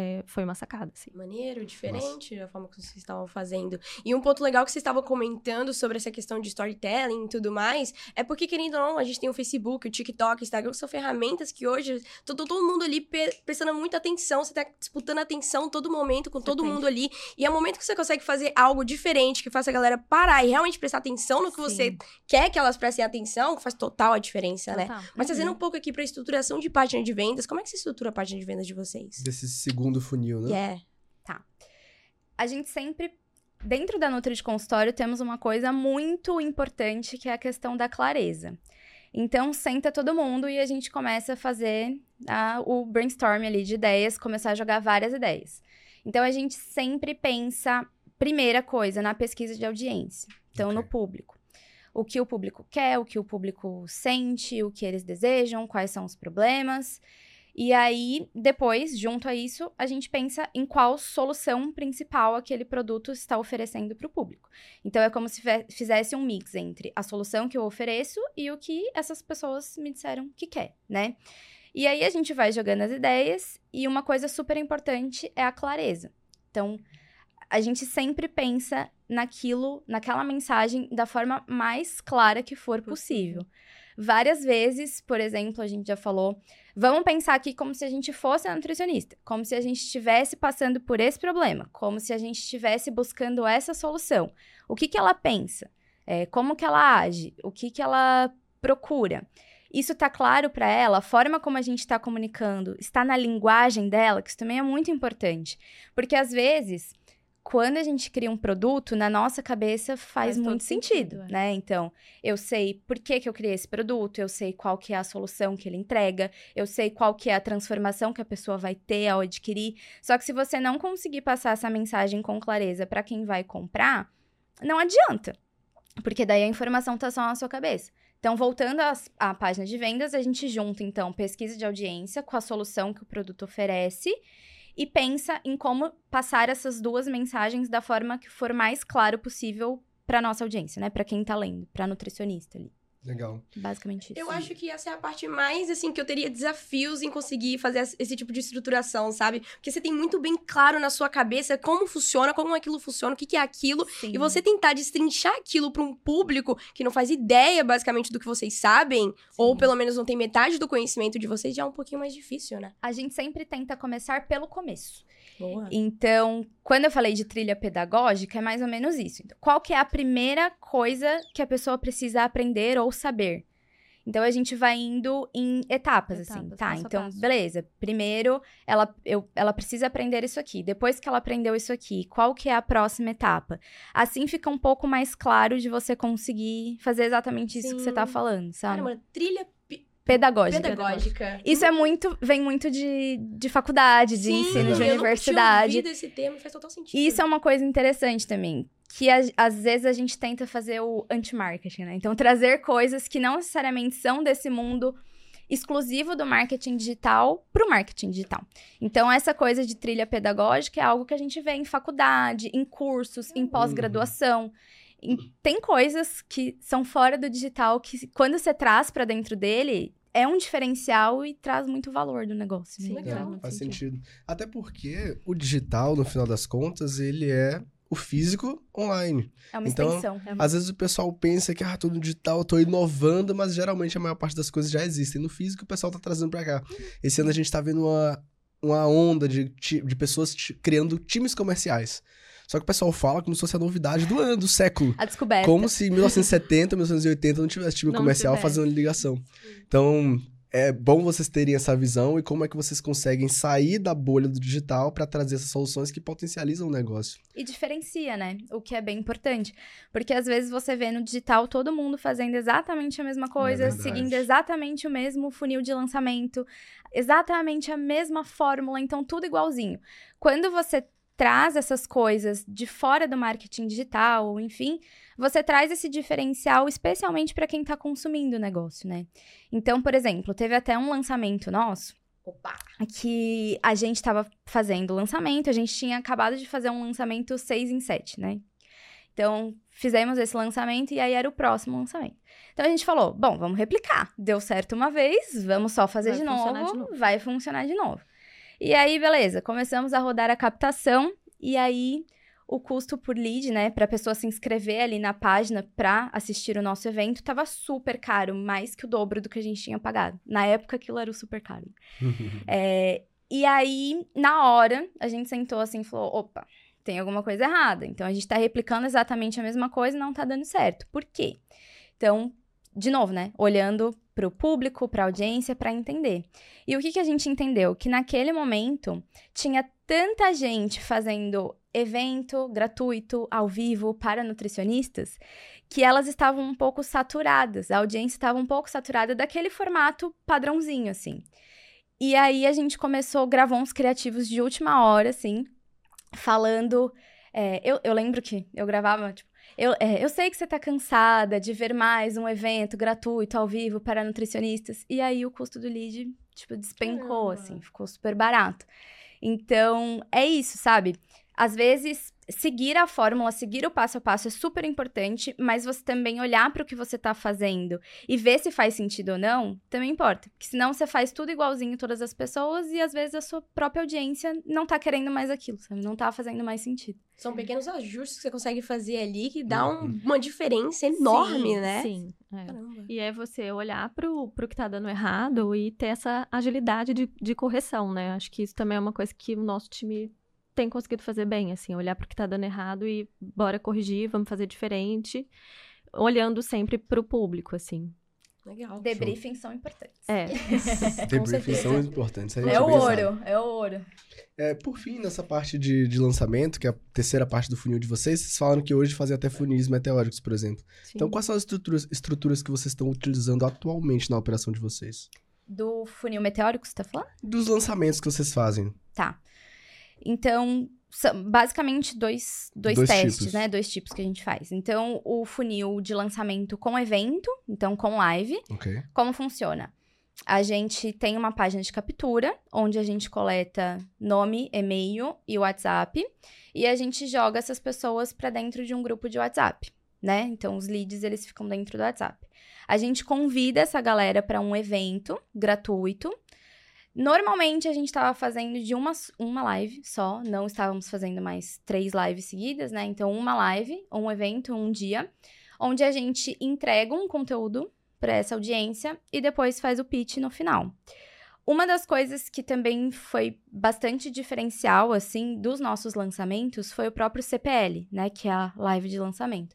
é, foi uma sacada, assim. Maneiro, diferente da forma que vocês estavam fazendo. E um ponto legal que vocês estavam comentando sobre essa questão de storytelling e tudo mais, é porque, querendo ou não, a gente tem o Facebook, o TikTok, o Instagram, que são ferramentas que hoje todo, todo mundo ali prestando muita atenção, você tá disputando atenção todo momento com você todo tem. mundo ali. E é o momento que você consegue fazer algo diferente, que faça a galera parar e realmente prestar atenção no que Sim. você quer que elas prestem atenção, faz total a diferença, né? total. né? Mas trazendo uhum. um pouco aqui pra estruturação de página de vendas, como é que você estrutura a página de vendas de vocês? Desse segundo funil, né? Yeah. Tá. A gente sempre dentro da Nutri de consultório temos uma coisa muito importante que é a questão da clareza. Então, senta todo mundo e a gente começa a fazer a, o brainstorm ali de ideias, começar a jogar várias ideias. Então, a gente sempre pensa, primeira coisa, na pesquisa de audiência. Então, okay. no público. O que o público quer, o que o público sente, o que eles desejam, quais são os problemas. E aí, depois, junto a isso, a gente pensa em qual solução principal aquele produto está oferecendo para o público. Então, é como se fizesse um mix entre a solução que eu ofereço e o que essas pessoas me disseram que quer, né? E aí, a gente vai jogando as ideias e uma coisa super importante é a clareza. Então, a gente sempre pensa naquilo, naquela mensagem da forma mais clara que for possível. Várias vezes, por exemplo, a gente já falou, vamos pensar aqui como se a gente fosse a nutricionista, como se a gente estivesse passando por esse problema, como se a gente estivesse buscando essa solução. O que, que ela pensa? É, como que ela age? O que, que ela procura? Isso está claro para ela? A forma como a gente está comunicando está na linguagem dela, que isso também é muito importante. Porque às vezes quando a gente cria um produto, na nossa cabeça faz, faz muito sentido, sentido é. né? Então, eu sei por que, que eu criei esse produto, eu sei qual que é a solução que ele entrega, eu sei qual que é a transformação que a pessoa vai ter ao adquirir. Só que se você não conseguir passar essa mensagem com clareza para quem vai comprar, não adianta. Porque daí a informação tá só na sua cabeça. Então, voltando às, à página de vendas, a gente junta, então, pesquisa de audiência com a solução que o produto oferece e pensa em como passar essas duas mensagens da forma que for mais claro possível para nossa audiência, né? Para quem tá lendo, para nutricionista ali. Legal. Basicamente isso. Eu acho que essa é a parte mais, assim, que eu teria desafios em conseguir fazer esse tipo de estruturação, sabe? Porque você tem muito bem claro na sua cabeça como funciona, como aquilo funciona, o que, que é aquilo. Sim. E você tentar destrinchar aquilo para um público que não faz ideia, basicamente, do que vocês sabem, Sim. ou pelo menos não tem metade do conhecimento de vocês, já é um pouquinho mais difícil, né? A gente sempre tenta começar pelo começo. Boa. Então, quando eu falei de trilha pedagógica, é mais ou menos isso. Então, qual que é a primeira coisa que a pessoa precisa aprender ou saber? Então a gente vai indo em etapas, etapas assim, tá? Então, passo. beleza. Primeiro, ela, eu, ela precisa aprender isso aqui. Depois que ela aprendeu isso aqui, qual que é a próxima etapa? Assim fica um pouco mais claro de você conseguir fazer exatamente isso Sim. que você tá falando, sabe? Caramba, trilha pedagógica. Pedagógica. Isso é muito, vem muito de, de faculdade, de Sim, ensino, de universidade. Eu esse termo, faz total sentido. E isso é uma coisa interessante também, que a, às vezes a gente tenta fazer o anti-marketing, né? Então trazer coisas que não necessariamente são desse mundo exclusivo do marketing digital para o marketing digital. Então, essa coisa de trilha pedagógica é algo que a gente vê em faculdade, em cursos, em uhum. pós-graduação. Tem coisas que são fora do digital que, quando você traz para dentro dele, é um diferencial e traz muito valor do negócio. Né? Sim, legal. faz sentido. sentido. Até porque o digital, no final das contas, ele é o físico online. É uma então, extensão. É Às vezes o pessoal pensa que, ah, tô no digital, tô inovando, mas geralmente a maior parte das coisas já existem no físico o pessoal tá trazendo para cá. Esse ano a gente tá vendo uma, uma onda de, de pessoas criando times comerciais. Só que o pessoal fala como se fosse a novidade do ano, do século. A descoberta. Como se em 1970, 1980 não tivesse time não comercial tivesse. fazendo ligação. Então, é bom vocês terem essa visão e como é que vocês conseguem sair da bolha do digital para trazer essas soluções que potencializam o negócio. E diferencia, né? O que é bem importante. Porque às vezes você vê no digital todo mundo fazendo exatamente a mesma coisa, é seguindo exatamente o mesmo funil de lançamento, exatamente a mesma fórmula, então tudo igualzinho. Quando você traz essas coisas de fora do marketing digital, enfim, você traz esse diferencial especialmente para quem está consumindo o negócio, né? Então, por exemplo, teve até um lançamento nosso. Opa. Que a gente estava fazendo o lançamento, a gente tinha acabado de fazer um lançamento 6 em 7, né? Então, fizemos esse lançamento e aí era o próximo lançamento. Então a gente falou: bom, vamos replicar. Deu certo uma vez, vamos só fazer de novo, de novo, vai funcionar de novo. E aí, beleza, começamos a rodar a captação e aí o custo por lead, né, para a pessoa se inscrever ali na página para assistir o nosso evento, tava super caro, mais que o dobro do que a gente tinha pagado. Na época, aquilo era super caro. é, e aí, na hora, a gente sentou assim e falou: opa, tem alguma coisa errada. Então, a gente está replicando exatamente a mesma coisa e não está dando certo. Por quê? Então, de novo, né? Olhando para o público, para a audiência, para entender. E o que, que a gente entendeu? Que naquele momento tinha tanta gente fazendo evento gratuito, ao vivo, para nutricionistas, que elas estavam um pouco saturadas, a audiência estava um pouco saturada daquele formato padrãozinho, assim. E aí a gente começou, gravou uns criativos de última hora, assim, falando. É, eu, eu lembro que eu gravava, tipo, eu, é, eu sei que você tá cansada de ver mais um evento gratuito ao vivo para nutricionistas. E aí o custo do lead, tipo, despencou, Caramba. assim, ficou super barato. Então, é isso, sabe? Às vezes, seguir a fórmula, seguir o passo a passo é super importante, mas você também olhar para o que você está fazendo e ver se faz sentido ou não, também importa. Porque senão você faz tudo igualzinho todas as pessoas e às vezes a sua própria audiência não está querendo mais aquilo, sabe? Não está fazendo mais sentido. São pequenos ajustes que você consegue fazer ali que dá um, uhum. uma diferença enorme, sim, né? Sim. É. E é você olhar pro, pro que tá dando errado e ter essa agilidade de, de correção, né? Acho que isso também é uma coisa que o nosso time tem conseguido fazer bem, assim, olhar para o que está dando errado e bora corrigir, vamos fazer diferente, olhando sempre para o público, assim. Legal. Debriefings são importantes. É. Debriefings são importantes. É o ouro, é o ouro. É, por fim, nessa parte de, de lançamento, que é a terceira parte do funil de vocês, vocês falaram que hoje fazem até funis meteóricos, por exemplo. Sim. Então, quais são as estruturas, estruturas que vocês estão utilizando atualmente na operação de vocês? Do funil meteórico, você tá falando? Dos lançamentos que vocês fazem. Tá. Então, são basicamente dois, dois, dois testes, tipos. né? Dois tipos que a gente faz. Então, o funil de lançamento com evento, então com live. Okay. Como funciona? A gente tem uma página de captura, onde a gente coleta nome, e-mail e WhatsApp. E a gente joga essas pessoas para dentro de um grupo de WhatsApp, né? Então, os leads, eles ficam dentro do WhatsApp. A gente convida essa galera para um evento gratuito, Normalmente a gente estava fazendo de uma, uma live só, não estávamos fazendo mais três lives seguidas, né? Então, uma live, um evento, um dia, onde a gente entrega um conteúdo para essa audiência e depois faz o pitch no final. Uma das coisas que também foi bastante diferencial, assim, dos nossos lançamentos foi o próprio CPL, né? Que é a live de lançamento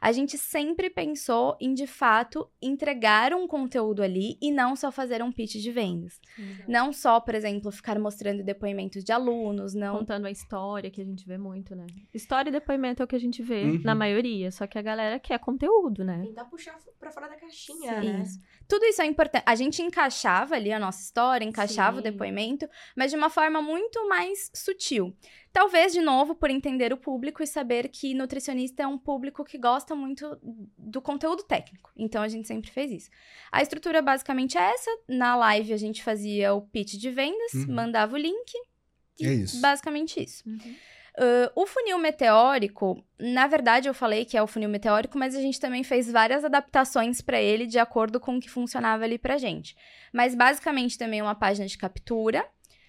a gente sempre pensou em, de fato, entregar um conteúdo ali e não só fazer um pitch de vendas. Uhum. Não só, por exemplo, ficar mostrando depoimentos de alunos, não... Contando a história, que a gente vê muito, né? História e depoimento é o que a gente vê uhum. na maioria, só que a galera quer conteúdo, né? Tentar puxar pra fora da caixinha, Sim. né? Isso. Tudo isso é importante. A gente encaixava ali a nossa história, encaixava Sim. o depoimento, mas de uma forma muito mais sutil. Talvez, de novo, por entender o público e saber que nutricionista é um público que gosta muito do conteúdo técnico. Então, a gente sempre fez isso. A estrutura basicamente é essa. Na live, a gente fazia o pitch de vendas, uhum. mandava o link. E é isso. Basicamente isso. Uhum. Uh, o funil meteórico, na verdade eu falei que é o funil meteórico, mas a gente também fez várias adaptações para ele de acordo com o que funcionava ali pra gente. Mas basicamente também uma página de captura.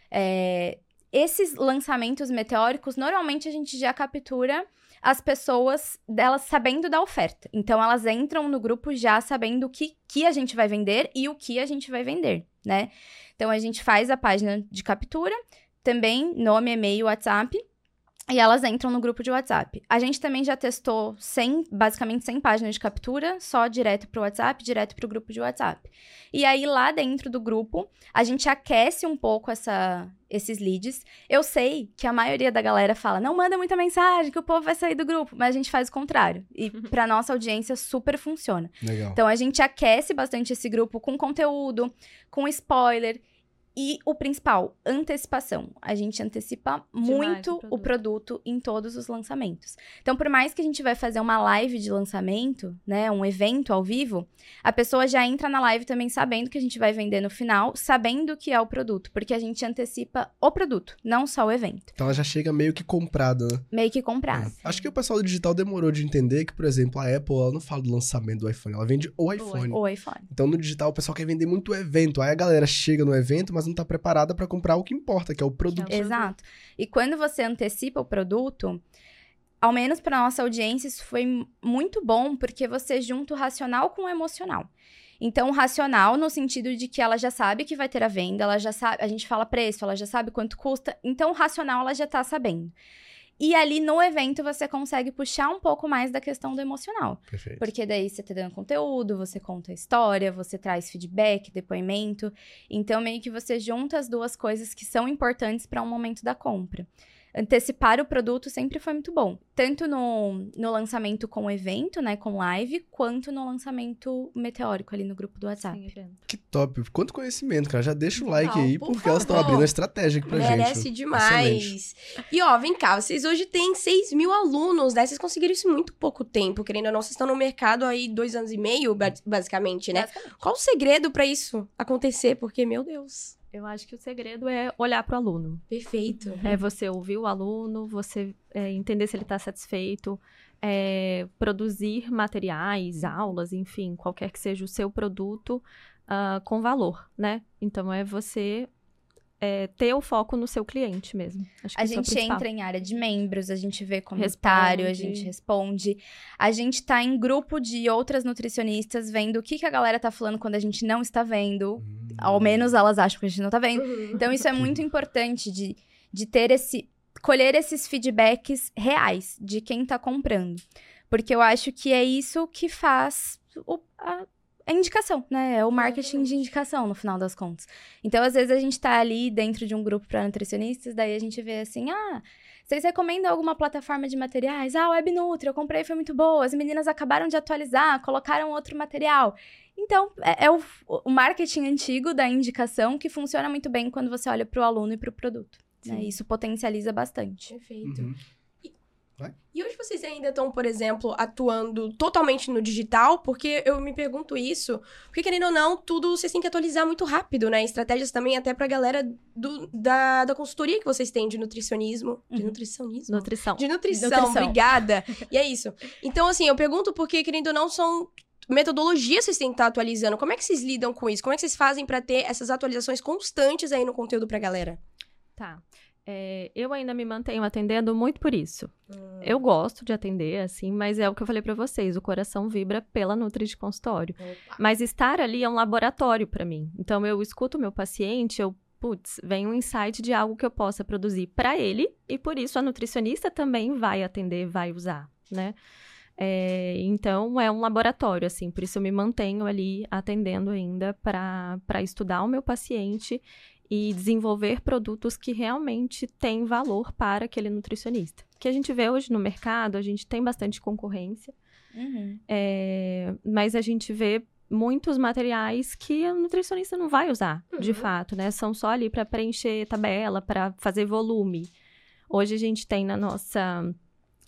É, esses lançamentos meteóricos, normalmente a gente já captura as pessoas delas sabendo da oferta. Então elas entram no grupo já sabendo o que, que a gente vai vender e o que a gente vai vender, né? Então a gente faz a página de captura, também nome, e-mail, WhatsApp. E elas entram no grupo de WhatsApp. A gente também já testou 100, basicamente 100 páginas de captura, só direto para o WhatsApp, direto para o grupo de WhatsApp. E aí, lá dentro do grupo, a gente aquece um pouco essa, esses leads. Eu sei que a maioria da galera fala, não manda muita mensagem, que o povo vai sair do grupo. Mas a gente faz o contrário. E para nossa audiência super funciona. Legal. Então, a gente aquece bastante esse grupo com conteúdo, com spoiler. E o principal, antecipação. A gente antecipa Demais muito o produto. o produto. em todos os lançamentos. Então, por mais que a gente vai fazer uma live de lançamento, né, um evento ao vivo, a pessoa já entra na live também sabendo que a gente vai vender no final, sabendo que é o produto, porque a gente antecipa o produto, não só o evento. Então ela já chega meio que comprada, né? Meio que comprada. É. Acho que o pessoal do digital demorou de entender que, por exemplo, a Apple ela não fala do lançamento do iPhone, ela vende o iPhone. O iPhone. Então no digital o pessoal quer vender muito evento, aí a galera chega no evento, mas mas não tá preparada para comprar o que importa, que é o produto. Exato. E quando você antecipa o produto, ao menos para nossa audiência, isso foi muito bom, porque você junta o racional com o emocional. Então, o racional no sentido de que ela já sabe que vai ter a venda, ela já sabe, a gente fala preço, ela já sabe quanto custa, então o racional ela já tá sabendo. E ali no evento você consegue puxar um pouco mais da questão do emocional. Perfeito. Porque daí você tá dando conteúdo, você conta a história, você traz feedback, depoimento. Então, meio que você junta as duas coisas que são importantes para um momento da compra. Antecipar o produto sempre foi muito bom. Tanto no, no lançamento com o evento, né, com live, quanto no lançamento meteórico ali no grupo do WhatsApp. Sim. Que top. Quanto conhecimento, cara. Já deixa o like Não, aí, por porque elas estão favor. abrindo a estratégia aqui pra Merece gente. demais. E ó, vem cá, vocês hoje têm 6 mil alunos, né? Vocês conseguiram isso em muito pouco tempo, querendo ou não. Vocês estão no mercado aí dois anos e meio, ba- basicamente, né? Basicamente. Qual o segredo pra isso acontecer? Porque, meu Deus, Eu acho que o segredo é olhar para o aluno. perfeito. É você ouvir o aluno, você é, entender se ele está satisfeito, é, produzir materiais, aulas, enfim, qualquer que seja o seu produto ah, com valor, né? Então é você é, ter o foco no seu cliente mesmo. Acho que A isso é gente principal. entra em área de membros, a gente vê comentário, a Responde. gente responde. A gente tá em grupo de outras nutricionistas vendo o que, que a galera tá falando quando a gente não está vendo. Hum. Ao menos elas acham que a gente não tá vendo. Uhum. Então, isso é muito importante de, de ter esse. colher esses feedbacks reais de quem tá comprando. Porque eu acho que é isso que faz o- a, a indicação, né? É o marketing de indicação, no final das contas. Então, às vezes, a gente tá ali dentro de um grupo para nutricionistas, daí a gente vê assim, ah. Vocês recomendam alguma plataforma de materiais? Ah, Webnutri, eu comprei, foi muito boa. As meninas acabaram de atualizar, colocaram outro material. Então, é, é o, o marketing antigo da indicação que funciona muito bem quando você olha para o aluno e para o produto. né? Isso potencializa bastante. Perfeito. Uhum. E hoje vocês ainda estão, por exemplo, atuando totalmente no digital? Porque eu me pergunto isso, porque querendo ou não, tudo vocês têm que atualizar muito rápido, né? Estratégias também até pra galera do, da, da consultoria que vocês têm de nutricionismo. De Uhum. nutricionismo? Nutrição. De nutrição, Nutrição. obrigada. E é isso. Então, assim, eu pergunto porque, querendo ou não, são metodologias que vocês têm que estar atualizando. Como é que vocês lidam com isso? Como é que vocês fazem pra ter essas atualizações constantes aí no conteúdo pra galera? Tá. É, eu ainda me mantenho atendendo muito por isso. Eu gosto de atender, assim, mas é o que eu falei pra vocês, o coração vibra pela Nutri de consultório. Mas estar ali é um laboratório pra mim. Então eu escuto o meu paciente, eu, putz, vem um insight de algo que eu possa produzir pra ele e por isso a nutricionista também vai atender, vai usar, né? É, então é um laboratório, assim, por isso eu me mantenho ali atendendo ainda pra estudar o meu paciente e desenvolver produtos que realmente têm valor para aquele nutricionista. Que a gente vê hoje no mercado, a gente tem bastante concorrência. Uhum. É, mas a gente vê muitos materiais que o nutricionista não vai usar, de Uhum. fato, né? São só ali para preencher tabela, para fazer volume. Hoje a gente tem na nossa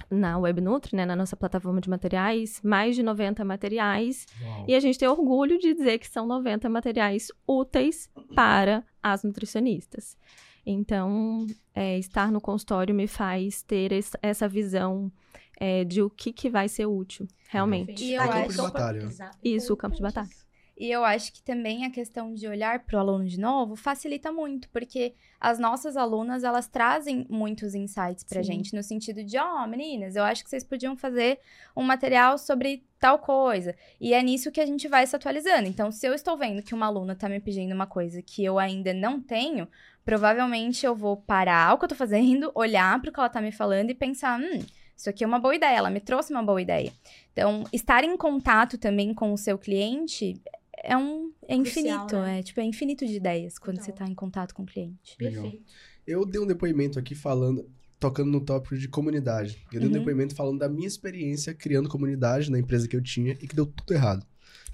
na Webnutri, né, na nossa plataforma de materiais, mais de 90 materiais, Uau. e a gente tem orgulho de dizer que são 90 materiais úteis para as nutricionistas. Então, é, estar no consultório me faz ter es- essa visão é, de o que, que vai ser útil, realmente. E eu É o campo acho- de batalha. Exato. Isso, o campo de batalha. E eu acho que também a questão de olhar para o aluno de novo facilita muito, porque as nossas alunas, elas trazem muitos insights pra Sim. gente, no sentido de, ó, meninas, eu acho que vocês podiam fazer um material sobre tal coisa. E é nisso que a gente vai se atualizando. Então, se eu estou vendo que uma aluna tá me pedindo uma coisa que eu ainda não tenho, provavelmente eu vou parar o que eu tô fazendo, olhar para o que ela tá me falando e pensar, hum, isso aqui é uma boa ideia, ela me trouxe uma boa ideia. Então, estar em contato também com o seu cliente é um é Crucial, infinito, né? é tipo é infinito de ideias quando Total. você tá em contato com o cliente. Legal. Perfeito. Eu dei um depoimento aqui falando, tocando no tópico de comunidade. Eu dei um Uhum. depoimento falando da minha experiência criando comunidade na empresa que eu tinha e que deu tudo errado.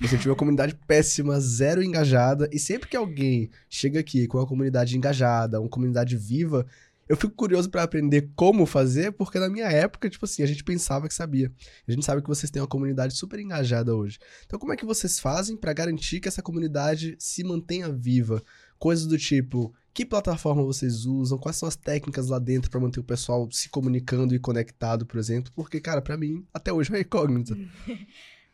Você tive uma comunidade péssima, zero engajada, e sempre que alguém chega aqui com uma comunidade engajada, uma comunidade viva, eu fico curioso pra aprender como fazer, porque na minha época, tipo assim, a gente pensava que sabia. A gente sabe que vocês têm uma comunidade super engajada hoje. Então, como é que vocês fazem pra garantir que essa comunidade se mantenha viva? Coisas do tipo, que plataforma vocês usam? Quais são as técnicas lá dentro pra manter o pessoal se comunicando e conectado, por exemplo? Porque, cara, pra mim, até hoje é uma incógnita.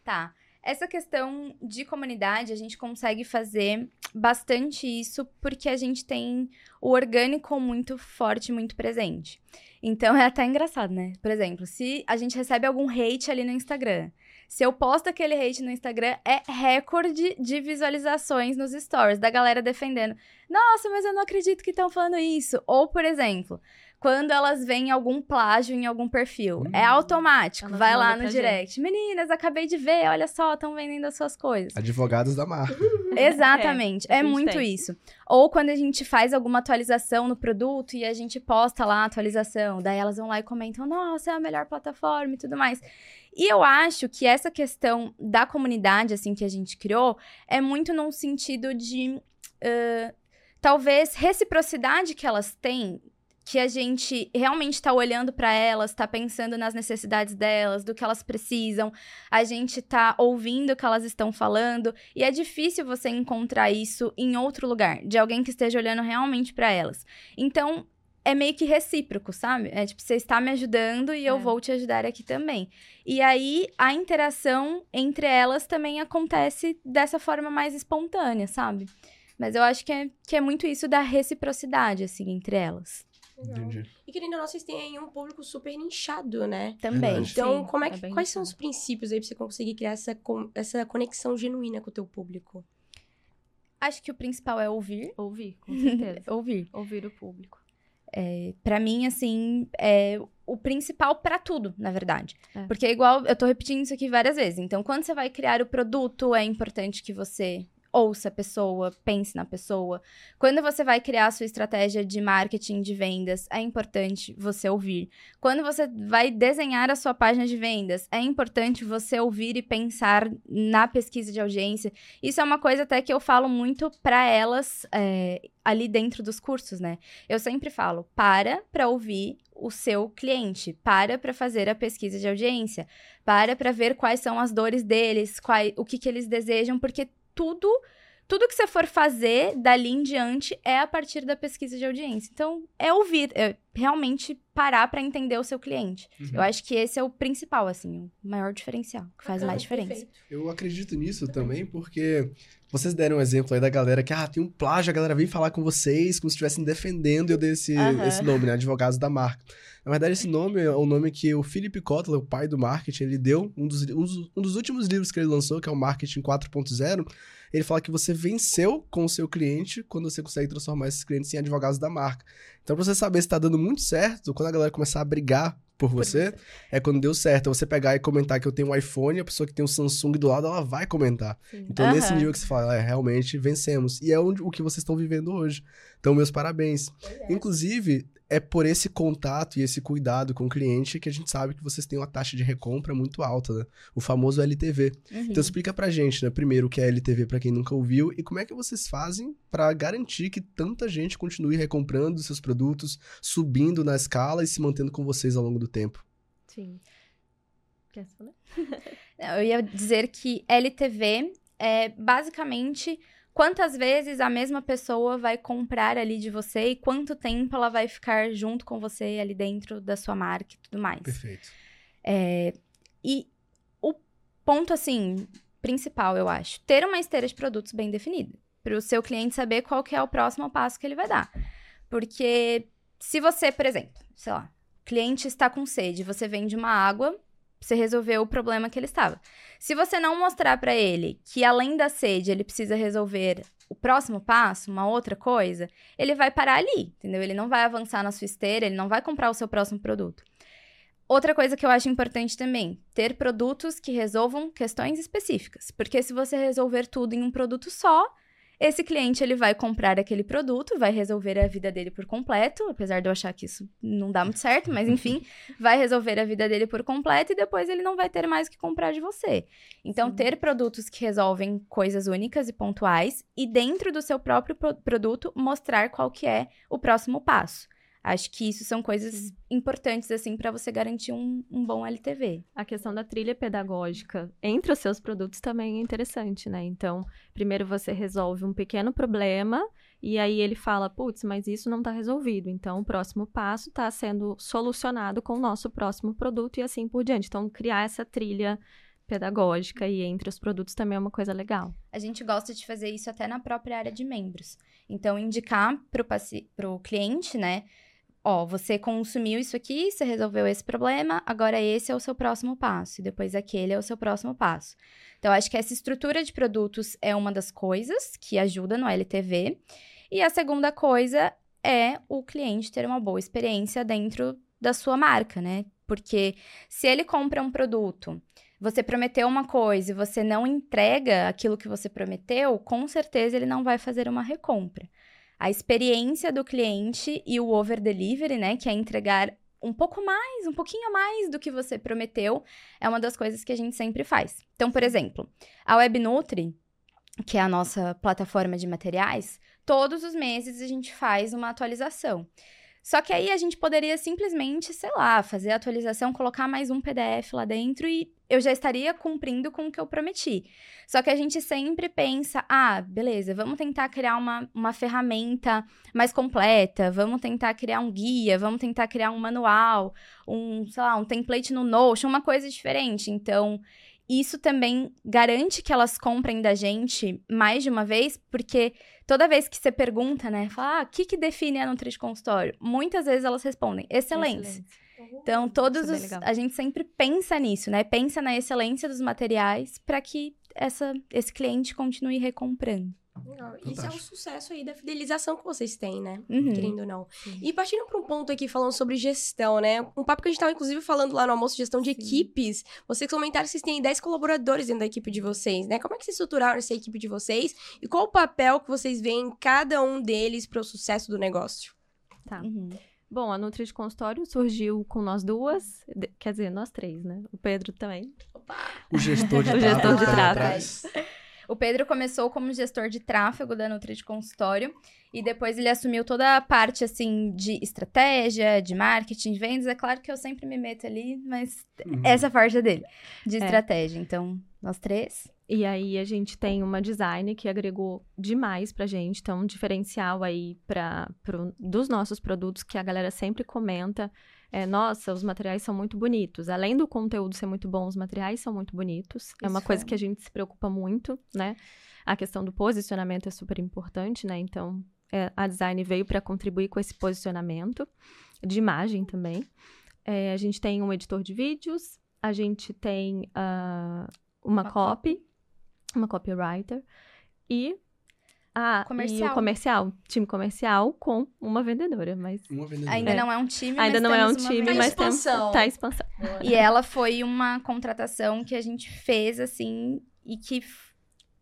Tá. Essa questão de comunidade, a gente consegue fazer bastante isso porque a gente tem o orgânico muito forte, muito presente. Então é até engraçado, né? Por exemplo, se a gente recebe algum hate ali no Instagram, se eu posto aquele hate no Instagram, é recorde de visualizações nos stories da galera defendendo. Nossa, mas eu não acredito que estão falando isso. Ou, por exemplo, quando elas veem algum plágio em algum perfil. Hum. É automático. Vai lá no direct. Gente. Meninas, acabei de ver, olha só, estão vendendo as suas coisas. Advogados da marca. Exatamente. É, é muito tem. isso. Ou quando a gente faz alguma atualização no produto e a gente posta lá a atualização. Daí elas vão lá e comentam: nossa, é a melhor plataforma e tudo mais. E eu acho que essa questão da comunidade, assim, que a gente criou, é muito num sentido de. Uh, talvez reciprocidade que elas têm que a gente realmente está olhando para elas, está pensando nas necessidades delas, do que elas precisam, a gente está ouvindo o que elas estão falando, e é difícil você encontrar isso em outro lugar, de alguém que esteja olhando realmente para elas. Então, é meio que recíproco, sabe? É tipo, você está me ajudando e é. eu vou te ajudar aqui também. E aí, a interação entre elas também acontece dessa forma mais espontânea, sabe? Mas eu acho que é, que é muito isso da reciprocidade, assim, entre elas. Entendi. E querendo ou não, vocês têm aí um público super nichado, né? Também. Então, Sim, como é que, é quais são os princípios aí pra você conseguir criar essa, essa conexão genuína com o teu público? Acho que o principal é ouvir. Ouvir, com certeza. ouvir. Ouvir o público. É, para mim, assim, é o principal para tudo, na verdade. É. Porque, igual, eu tô repetindo isso aqui várias vezes. Então, quando você vai criar o produto, é importante que você ouça a pessoa, pense na pessoa. Quando você vai criar a sua estratégia de marketing de vendas, é importante você ouvir. Quando você vai desenhar a sua página de vendas, é importante você ouvir e pensar na pesquisa de audiência. Isso é uma coisa até que eu falo muito para elas é, ali dentro dos cursos, né? Eu sempre falo, para para ouvir o seu cliente, para para fazer a pesquisa de audiência, para para ver quais são as dores deles, qual, o que, que eles desejam, porque tudo tudo que você for fazer dali em diante é a partir da pesquisa de audiência. Então, é ouvir, é realmente parar para entender o seu cliente. Uhum. Eu acho que esse é o principal, assim, o maior diferencial, que faz mais diferença. Perfeito. Eu acredito nisso também, porque vocês deram um exemplo aí da galera que, ah, tem um plágio, a galera vem falar com vocês como se estivessem defendendo, eu dei esse, uhum. esse nome, né? Advogados da marca. Na verdade, esse nome é o nome que o Philip Kotler, o pai do marketing, ele deu, um dos, um um dos últimos livros que ele lançou, que é o Marketing 4.0, ele fala que você venceu com o seu cliente quando você consegue transformar esses clientes em advogados da marca. Então, pra você saber se tá dando muito certo, quando a galera começar a brigar por você, por é quando deu certo. É você pegar e comentar que eu tenho um iPhone, a pessoa que tem um Samsung do lado, ela vai comentar. Sim. Então, uhum. nesse nível que você fala, é, realmente vencemos. E é o, o que vocês estão vivendo hoje. Então, meus parabéns. É. Inclusive, é por esse contato e esse cuidado com o cliente que a gente sabe que vocês têm uma taxa de recompra muito alta, né? O famoso LTV. Uhum. Então explica pra gente, né, primeiro o que é LTV para quem nunca ouviu e como é que vocês fazem para garantir que tanta gente continue recomprando seus produtos, subindo na escala e se mantendo com vocês ao longo do tempo. Sim. Quer falar? Eu ia dizer que LTV é basicamente quantas vezes a mesma pessoa vai comprar ali de você e quanto tempo ela vai ficar junto com você ali dentro da sua marca e tudo mais. Perfeito. É, e o ponto, assim, principal, eu acho, ter uma esteira de produtos bem definida. Para o seu cliente saber qual que é o próximo passo que ele vai dar. Porque se você, por exemplo, sei lá, cliente está com sede, você vende uma água você resolveu o problema que ele estava. Se você não mostrar para ele que além da sede ele precisa resolver o próximo passo, uma outra coisa, ele vai parar ali, entendeu? Ele não vai avançar na sua esteira, ele não vai comprar o seu próximo produto. Outra coisa que eu acho importante também, ter produtos que resolvam questões específicas, porque se você resolver tudo em um produto só, esse cliente ele vai comprar aquele produto, vai resolver a vida dele por completo, apesar de eu achar que isso não dá muito certo, mas enfim, vai resolver a vida dele por completo e depois ele não vai ter mais o que comprar de você. Então, Sim. ter produtos que resolvem coisas únicas e pontuais e dentro do seu próprio produto mostrar qual que é o próximo passo. Acho que isso são coisas importantes, assim, para você garantir um, um, bom LTV. A questão da trilha pedagógica entre os seus produtos também é interessante, né? Então, primeiro você resolve um pequeno problema e aí ele fala, putz, mas isso não está resolvido. Então, o próximo passo está sendo solucionado com o nosso próximo produto e assim por diante. Então, criar essa trilha pedagógica e entre os produtos também é uma coisa legal. A gente gosta de fazer isso até na própria área de membros. Então, indicar para o cliente, né? Ó, você consumiu isso aqui, você resolveu esse problema, agora esse é o seu próximo passo, e depois aquele é o seu próximo passo. Então, acho que essa estrutura de produtos é uma das coisas que ajuda no LTV. E a segunda coisa é o cliente ter uma boa experiência dentro da sua marca, né? Porque se ele compra um produto, você prometeu uma coisa e você não entrega aquilo que você prometeu, com certeza ele não vai fazer uma recompra. A experiência do cliente e o over delivery, né, que é entregar um pouco mais, um pouquinho mais do que você prometeu, é uma das coisas que a gente sempre faz. Então, por exemplo, a WebNutri, que é a nossa plataforma de materiais, todos os meses a gente faz uma atualização. Só que aí a gente poderia simplesmente, sei lá, fazer a atualização, colocar mais um PDF lá dentro e eu já estaria cumprindo com o que eu prometi. Só que a gente sempre pensa, ah, beleza, vamos tentar criar uma, uma ferramenta mais completa, vamos tentar criar um guia, vamos tentar criar um manual, um, sei lá, um template no Notion, uma coisa diferente. Então, isso também garante que elas comprem da gente mais de uma vez, porque toda vez que você pergunta, né, fala, ah, o que, que define a Nutri de consultório? Muitas vezes elas respondem, excelência. excelência. Então, todos é os, a gente sempre pensa nisso, né? Pensa na excelência dos materiais para que essa, esse cliente continue recomprando. Legal. Isso é o sucesso aí da fidelização que vocês têm, né? Uhum. Querendo ou não. Sim. E partindo para um ponto aqui falando sobre gestão, né? Um papo que a gente estava inclusive falando lá no almoço de gestão de Sim. equipes. Vocês comentaram que vocês têm 10 colaboradores dentro da equipe de vocês, né? Como é que vocês estruturaram essa equipe de vocês? E qual o papel que vocês veem em cada um deles para o sucesso do negócio? Tá. Uhum. Bom, a Nutri de Consultório surgiu com nós duas, quer dizer, nós três, né? O Pedro também. Opa. O gestor de o gestor de tráfego. O Pedro começou como gestor de tráfego da Nutri de Consultório e depois ele assumiu toda a parte, assim, de estratégia, de marketing, de vendas. É claro que eu sempre me meto ali, mas uhum. essa parte é dele, de é. estratégia. Então, nós três. E aí a gente tem uma design que agregou demais pra gente, então um diferencial aí pra, pro, dos nossos produtos que a galera sempre comenta. É, nossa, os materiais são muito bonitos. Além do conteúdo ser muito bom, os materiais são muito bonitos. Isso é uma coisa que a gente se preocupa muito, né? A questão do posicionamento é super importante, né? Então, é, a design veio para contribuir com esse posicionamento de imagem também. É, a gente tem um editor de vídeos, a gente tem uh, uma, uma copy, uma copywriter e ah, comercial. e o comercial, time comercial com uma vendedora, mas uma vendedora. ainda é. não é um time, ainda não é um time, mas expansão. tá expansão. E ela foi uma contratação que a gente fez assim e que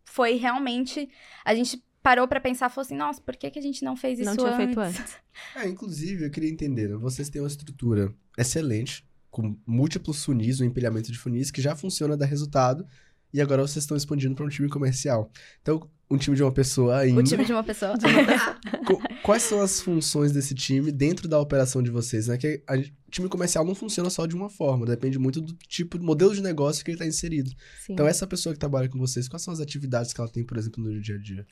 foi realmente a gente parou para pensar, falou assim, nossa, por que, que a gente não fez isso não tinha feito antes? É, inclusive, eu queria entender, né? vocês têm uma estrutura excelente, com múltiplos funis, o um empilhamento de funis, que já funciona, dá resultado, e agora vocês estão expandindo para um time comercial. Então, um time de uma pessoa ainda. Um time de uma pessoa. Quais são as funções desse time dentro da operação de vocês? Né? Que o time comercial não funciona só de uma forma, depende muito do tipo, de modelo de negócio que ele está inserido. Sim. Então, essa pessoa que trabalha com vocês, quais são as atividades que ela tem, por exemplo, no dia a dia?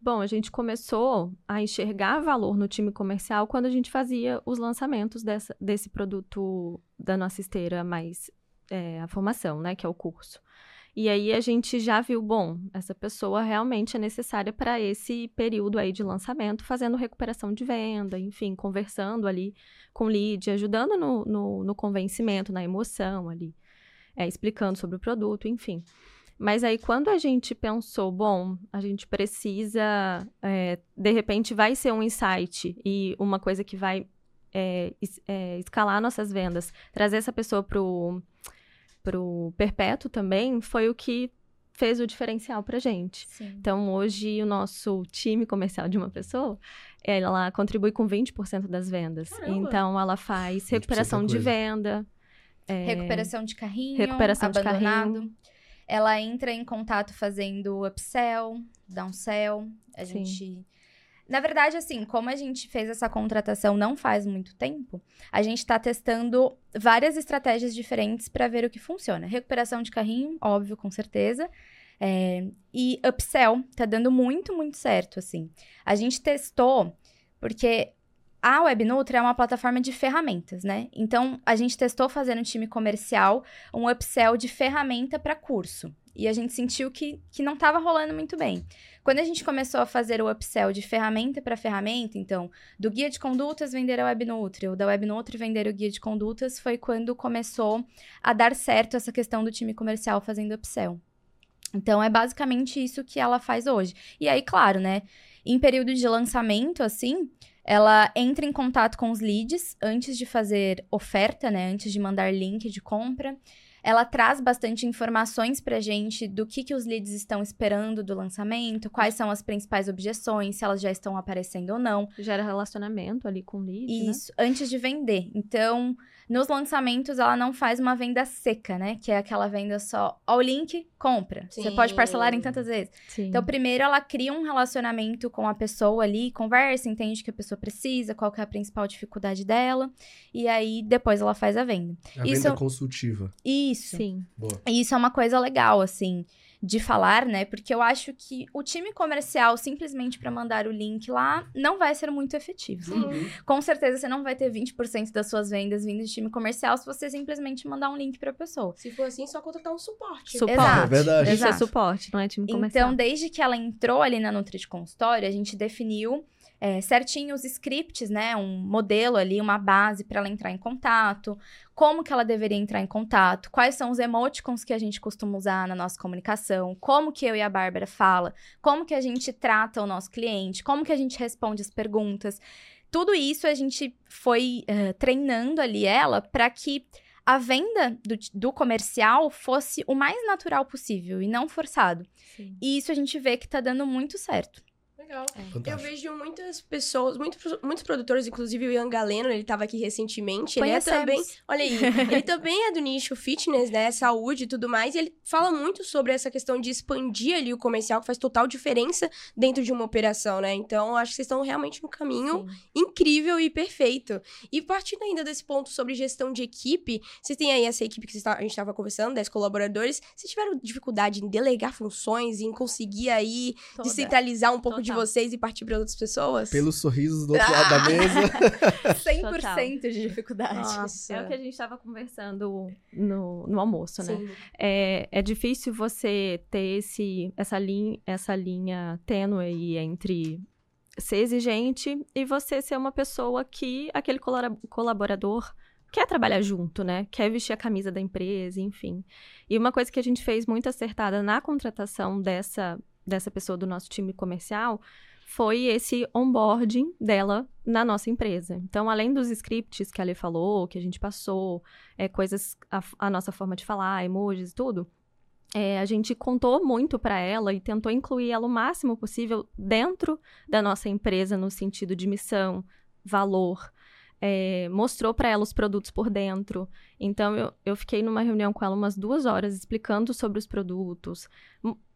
Bom, a gente começou a enxergar valor no time comercial quando a gente fazia os lançamentos dessa, desse produto da nossa esteira mais é, a formação, né, que é o curso. E aí a gente já viu, bom, essa pessoa realmente é necessária para esse período aí de lançamento, fazendo recuperação de venda, enfim, conversando ali com o lead, ajudando no, no, no convencimento, na emoção ali, é, explicando sobre o produto, enfim. Mas aí, quando a gente pensou, bom, a gente precisa, é, de repente, vai ser um insight e uma coisa que vai é, é, escalar nossas vendas, trazer essa pessoa pro pro perpétuo também foi o que fez o diferencial pra gente. Sim. Então, hoje, o nosso time comercial de uma pessoa, ela contribui com 20% das vendas. Caramba. Então, ela faz recuperação de venda. É... Recuperação de carrinho, recuperação abandonado. de carrinho. Ela entra em contato fazendo upsell, downsell. A Sim. gente na verdade, assim, como a gente fez essa contratação não faz muito tempo, a gente está testando várias estratégias diferentes para ver o que funciona. Recuperação de carrinho, óbvio, com certeza. É, e upsell tá dando muito, muito certo, assim. A gente testou, porque a Webnutri é uma plataforma de ferramentas, né? Então, a gente testou fazer no time comercial um upsell de ferramenta para curso. E a gente sentiu que, que não estava rolando muito bem. Quando a gente começou a fazer o upsell de ferramenta para ferramenta, então, do guia de condutas vender a Webnutri, ou da Webnutri vender o guia de condutas, foi quando começou a dar certo essa questão do time comercial fazendo upsell. Então, é basicamente isso que ela faz hoje. E aí, claro, né? Em período de lançamento, assim, ela entra em contato com os leads antes de fazer oferta, né? Antes de mandar link de compra. Ela traz bastante informações pra gente do que, que os leads estão esperando do lançamento, quais são as principais objeções, se elas já estão aparecendo ou não. Gera relacionamento ali com o lead, né? Isso, antes de vender. Então, nos lançamentos, ela não faz uma venda seca, né? Que é aquela venda só, ó, o link, compra. Você Sim. pode parcelar em tantas vezes. Sim. Então, primeiro ela cria um relacionamento com a pessoa ali, conversa, entende o que a pessoa precisa, qual que é a principal dificuldade dela, e aí depois ela faz a venda. A Isso- venda consultiva. Isso. Sim. Boa. E isso é uma coisa legal, assim, de falar, né? Porque eu acho que o time comercial, simplesmente para mandar o link lá, não vai ser muito efetivo. Uhum. Com certeza você não vai ter 20% das suas vendas vindo de time comercial se você simplesmente mandar um link pra pessoa. Se for assim, só contratar um suporte. Suporte. Exato. É verdade. Isso é Exato. suporte, não é time comercial. Então, desde que ela entrou ali na Nutri de Consultório, a gente definiu é, certinho os scripts, né? Um modelo ali, uma base para ela entrar em contato, como que ela deveria entrar em contato, quais são os emoticons que a gente costuma usar na nossa comunicação, como que eu e a Bárbara fala, como que a gente trata o nosso cliente, como que a gente responde as perguntas. Tudo isso a gente foi eh, treinando ali ela para que a venda do, do comercial fosse o mais natural possível e não forçado. Sim. E isso a gente vê que tá dando muito certo. Legal. Eu Fantástico. vejo muitas pessoas, muitos, muitos produtores, inclusive o Ian Galeno, ele tava aqui recentemente. Ele é também. Olha aí, ele também é do nicho fitness, né? Saúde e tudo mais. E ele fala muito sobre essa questão de expandir ali o comercial, que faz total diferença dentro de uma operação, né? Então, eu acho que vocês estão realmente no caminho Sim. incrível e perfeito. E partindo ainda desse ponto sobre gestão de equipe, vocês têm aí essa equipe que tá- a gente estava conversando, 10 colaboradores. Vocês tiveram dificuldade em delegar funções, em conseguir aí Toda. descentralizar um pouco de Total. Vocês e partir para outras pessoas? Pelos sorrisos do outro lado da mesa. 100% de dificuldade. Nossa. É o que a gente estava conversando no, no almoço, né? Sim. É, é difícil você ter esse, essa, linha, essa linha tênue aí entre ser exigente e você ser uma pessoa que aquele colaborador quer trabalhar junto, né? Quer vestir a camisa da empresa, enfim. E uma coisa que a gente fez muito acertada na contratação dessa, dessa pessoa do nosso time comercial foi esse onboarding dela na nossa empresa. Então, além dos scripts que a Lê falou, que a gente passou, é, coisas, a, a nossa forma de falar, emojis e tudo, é, a gente contou muito para ela e tentou incluir ela o máximo possível dentro da nossa empresa, no sentido de missão, valor. É, mostrou para ela os produtos por dentro. Então, eu, eu fiquei numa reunião com ela umas duas horas explicando sobre os produtos,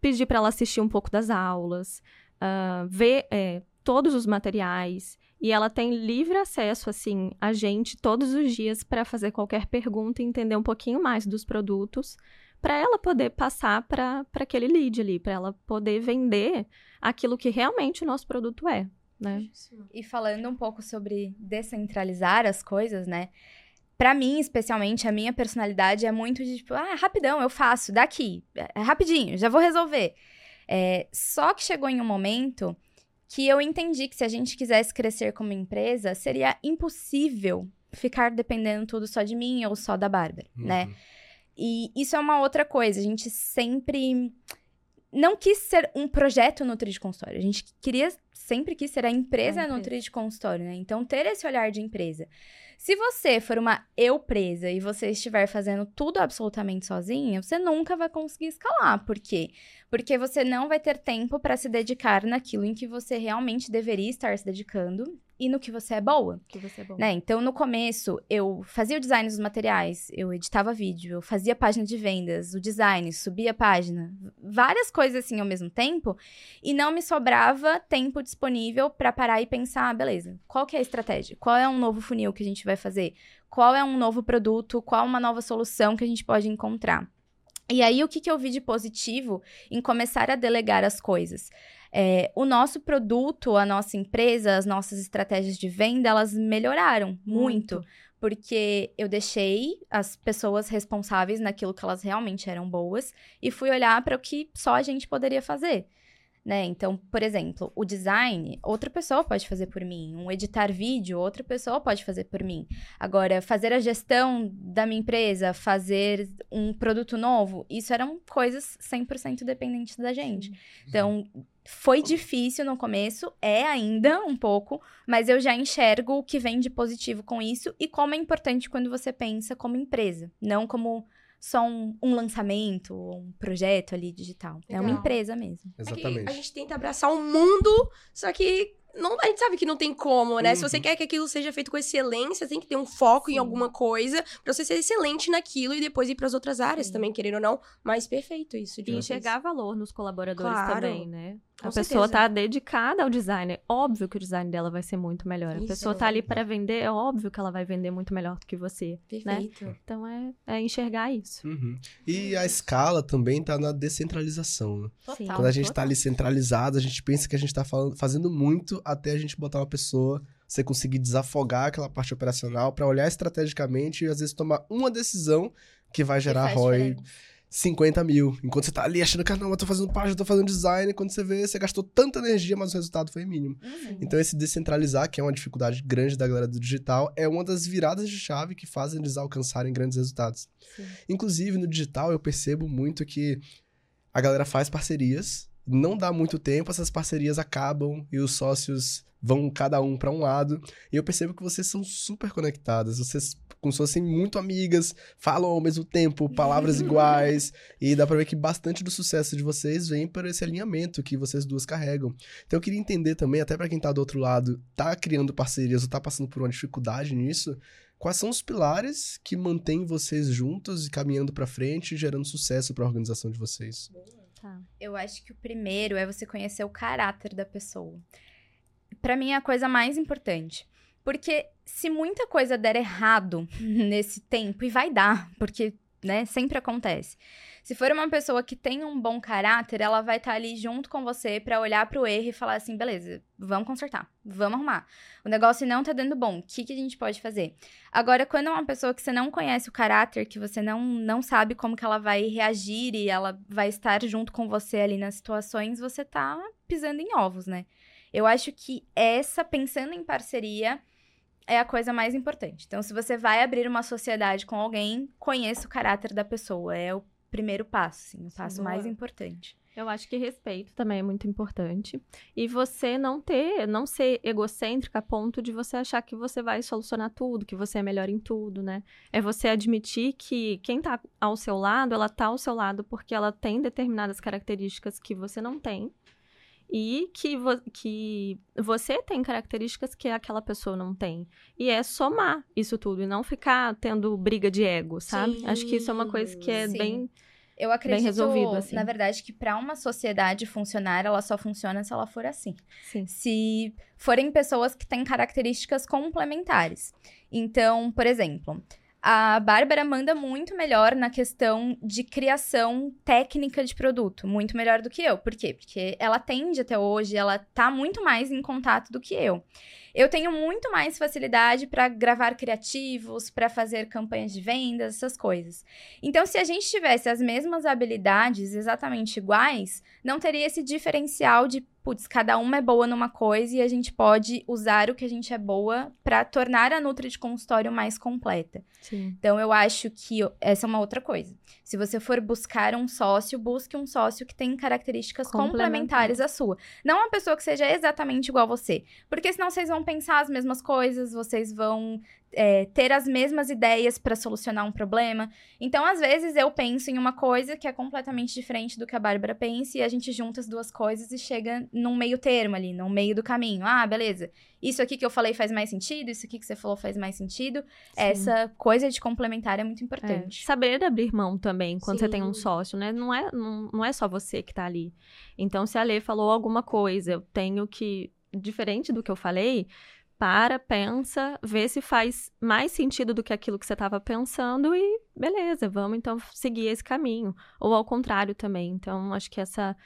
pedi para ela assistir um pouco das aulas, ah, ver é, todos os materiais. E ela tem livre acesso, assim, a gente todos os dias para fazer qualquer pergunta e entender um pouquinho mais dos produtos, para ela poder passar para aquele lead ali, para ela poder vender aquilo que realmente o nosso produto é, né? E falando um pouco sobre descentralizar as coisas, né? Pra mim, especialmente, a minha personalidade é muito de tipo, ah, rapidão, eu faço, daqui, é rapidinho, já vou resolver. É, só que chegou em um momento que eu entendi que se a gente quisesse crescer como empresa, seria impossível ficar dependendo tudo só de mim ou só da Bárbara, né? Uhum. E isso é uma outra coisa. A gente sempre não quis ser um projeto Nutri de consultório. A gente queria, sempre quis ser a empresa empresa. Nutri de consultório, né? Então, ter esse olhar de empresa. Se você for uma eu presa e você estiver fazendo tudo absolutamente sozinha, você nunca vai conseguir escalar. Por quê? Porque você não vai ter tempo para se dedicar naquilo em que você realmente deveria estar se dedicando e no que você é boa. Que você é bom. Né? Então, no começo, eu fazia o design dos materiais, eu editava vídeo, eu fazia página de vendas, o design, subia a página, várias coisas assim ao mesmo tempo, e não me sobrava tempo disponível para parar e pensar, ah, beleza, qual que é a estratégia? Qual é um novo funil que a gente vai fazer? Qual é um novo produto? Qual uma nova solução que a gente pode encontrar? E aí, o que, que eu vi de positivo em começar a delegar as coisas? É, o nosso produto, a nossa empresa, as nossas estratégias de venda, elas melhoraram muito. muito porque eu deixei as pessoas responsáveis naquilo que elas realmente eram boas e fui olhar para o que só a gente poderia fazer. Né? Então, por exemplo, o design, outra pessoa pode fazer por mim. Um editar vídeo, outra pessoa pode fazer por mim. Agora, fazer a gestão da minha empresa, fazer um produto novo, isso eram coisas 100% dependentes da gente. Então, foi difícil no começo, é ainda um pouco, mas eu já enxergo o que vem de positivo com isso e como é importante quando você pensa como empresa, não como só um, um lançamento, um projeto ali digital. Legal. É uma empresa mesmo. Exatamente. a gente tenta abraçar o mundo, só que não, a gente sabe que não tem como, né? Uhum. Se você uhum. quer que aquilo seja feito com excelência, tem que ter um foco Sim. em alguma coisa pra você ser excelente naquilo e depois ir para as outras áreas Sim. também, querendo ou não. Mas perfeito isso. De e enxergar valor nos colaboradores claro. também, né? Com a certeza. pessoa tá dedicada ao design. É óbvio que o design dela vai ser muito melhor. Isso. A pessoa tá ali para vender, é óbvio que ela vai vender muito melhor do que você. Né? Perfeito. Né? Então é, é enxergar isso. Uhum. E a escala também tá na descentralização. Né? Total, Quando a gente tá total. tá ali centralizado, a gente pensa que a gente tá falando, fazendo muito até a gente botar uma pessoa, você conseguir desafogar aquela parte operacional para olhar estrategicamente e às vezes tomar uma decisão que vai gerar ROI. Diferença 50 mil. Enquanto você tá ali achando que, ah, não, eu tô fazendo página, tô fazendo design, quando você vê, você gastou tanta energia, mas o resultado foi mínimo. Uhum. Então, esse descentralizar, que é uma dificuldade grande da galera do digital, é uma das viradas de chave que fazem eles alcançarem grandes resultados. Sim. Inclusive, no digital, eu percebo muito que a galera faz parcerias, não dá muito tempo, essas parcerias acabam e os sócios vão cada um para um lado. E eu percebo que vocês são super conectadas. Vocês como se fossem muito amigas, falam ao mesmo tempo, palavras iguais, e dá pra ver que bastante do sucesso de vocês vem por esse alinhamento que vocês duas carregam. Então eu queria entender também, até para quem tá do outro lado, tá criando parcerias ou tá passando por uma dificuldade nisso, quais são os pilares que mantêm vocês juntos e caminhando para frente, gerando sucesso para a organização de vocês? Tá. Eu acho que o primeiro é você conhecer o caráter da pessoa. Para mim é a coisa mais importante. Porque se muita coisa der errado nesse tempo, e vai dar, porque, né, sempre acontece. Se for uma pessoa que tem um bom caráter, ela vai estar tá ali junto com você para olhar para o erro e falar assim: beleza, vamos consertar, vamos arrumar. O negócio não tá dando bom, o que, que a gente pode fazer? Agora, quando é uma pessoa que você não conhece o caráter, que você não, não sabe como que ela vai reagir e ela vai estar junto com você ali nas situações, você tá pisando em ovos, né? Eu acho que essa, pensando em parceria, é a coisa mais importante. Então, se você vai abrir uma sociedade com alguém, conheça o caráter da pessoa. É o primeiro passo, assim, o passo Sim, mais importante. Eu acho que respeito também é muito importante. E você não ter, não ser egocêntrica a ponto de você achar que você vai solucionar tudo, que você é melhor em tudo, né? É você admitir que quem tá ao seu lado, ela tá ao seu lado porque ela tem determinadas características que você não tem e que, vo que você tem características que aquela pessoa não tem. E é somar isso tudo e não ficar tendo briga de ego, sabe? Sim, Acho que isso é uma coisa que é sim. bem. Eu acredito, bem resolvido, assim. na verdade, que para uma sociedade funcionar, ela só funciona se ela for assim. Sim. Se forem pessoas que têm características complementares. Então, por exemplo, a Bárbara manda muito melhor na questão de criação técnica de produto, muito melhor do que eu. Por quê? Porque ela tende até hoje, ela tá muito mais em contato do que eu. Eu tenho muito mais facilidade para gravar criativos, para fazer campanhas de vendas, essas coisas. Então, se a gente tivesse as mesmas habilidades exatamente iguais, não teria esse diferencial de putz, cada uma é boa numa coisa e a gente pode usar o que a gente é boa para tornar a Nutri de consultório mais completa. Sim. Então, eu acho que essa é uma outra coisa. Se você for buscar um sócio, busque um sócio que tem características complementares à sua. Não uma pessoa que seja exatamente igual a você. Porque senão vocês vão pensar as mesmas coisas, vocês vão é, ter as mesmas ideias para solucionar um problema. Então, às vezes, eu penso em uma coisa que é completamente diferente do que a Bárbara pensa, e a gente junta as duas coisas e chega num meio termo ali, no meio do caminho. Ah, beleza. Isso aqui que eu falei faz mais sentido, isso aqui que você falou faz mais sentido. Sim. Essa coisa de complementar é muito importante. É. Saber abrir mão também quando Sim. você tem um sócio, né? Não é, não, não é só você que tá ali. Então, se a Lê falou alguma coisa, eu tenho que. Diferente do que eu falei, para, pensa, vê se faz mais sentido do que aquilo que você estava pensando e beleza, vamos então seguir esse caminho. Ou ao contrário também. Então, acho que essa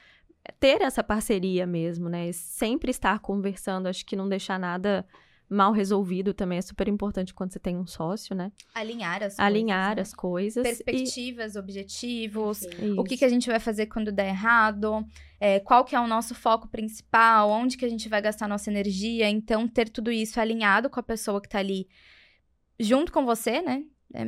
ter essa parceria mesmo, né? Sempre estar conversando, acho que não deixar nada mal resolvido também é super importante quando você tem um sócio, né? Alinhar as Alinhar coisas, as coisas. né? e- Perspectivas, objetivos, Isso. o que, que a gente vai fazer quando der errado, é, qual que é o nosso foco principal, onde que a gente vai gastar nossa energia. Então, ter tudo isso alinhado com a pessoa que tá ali junto com você, né? É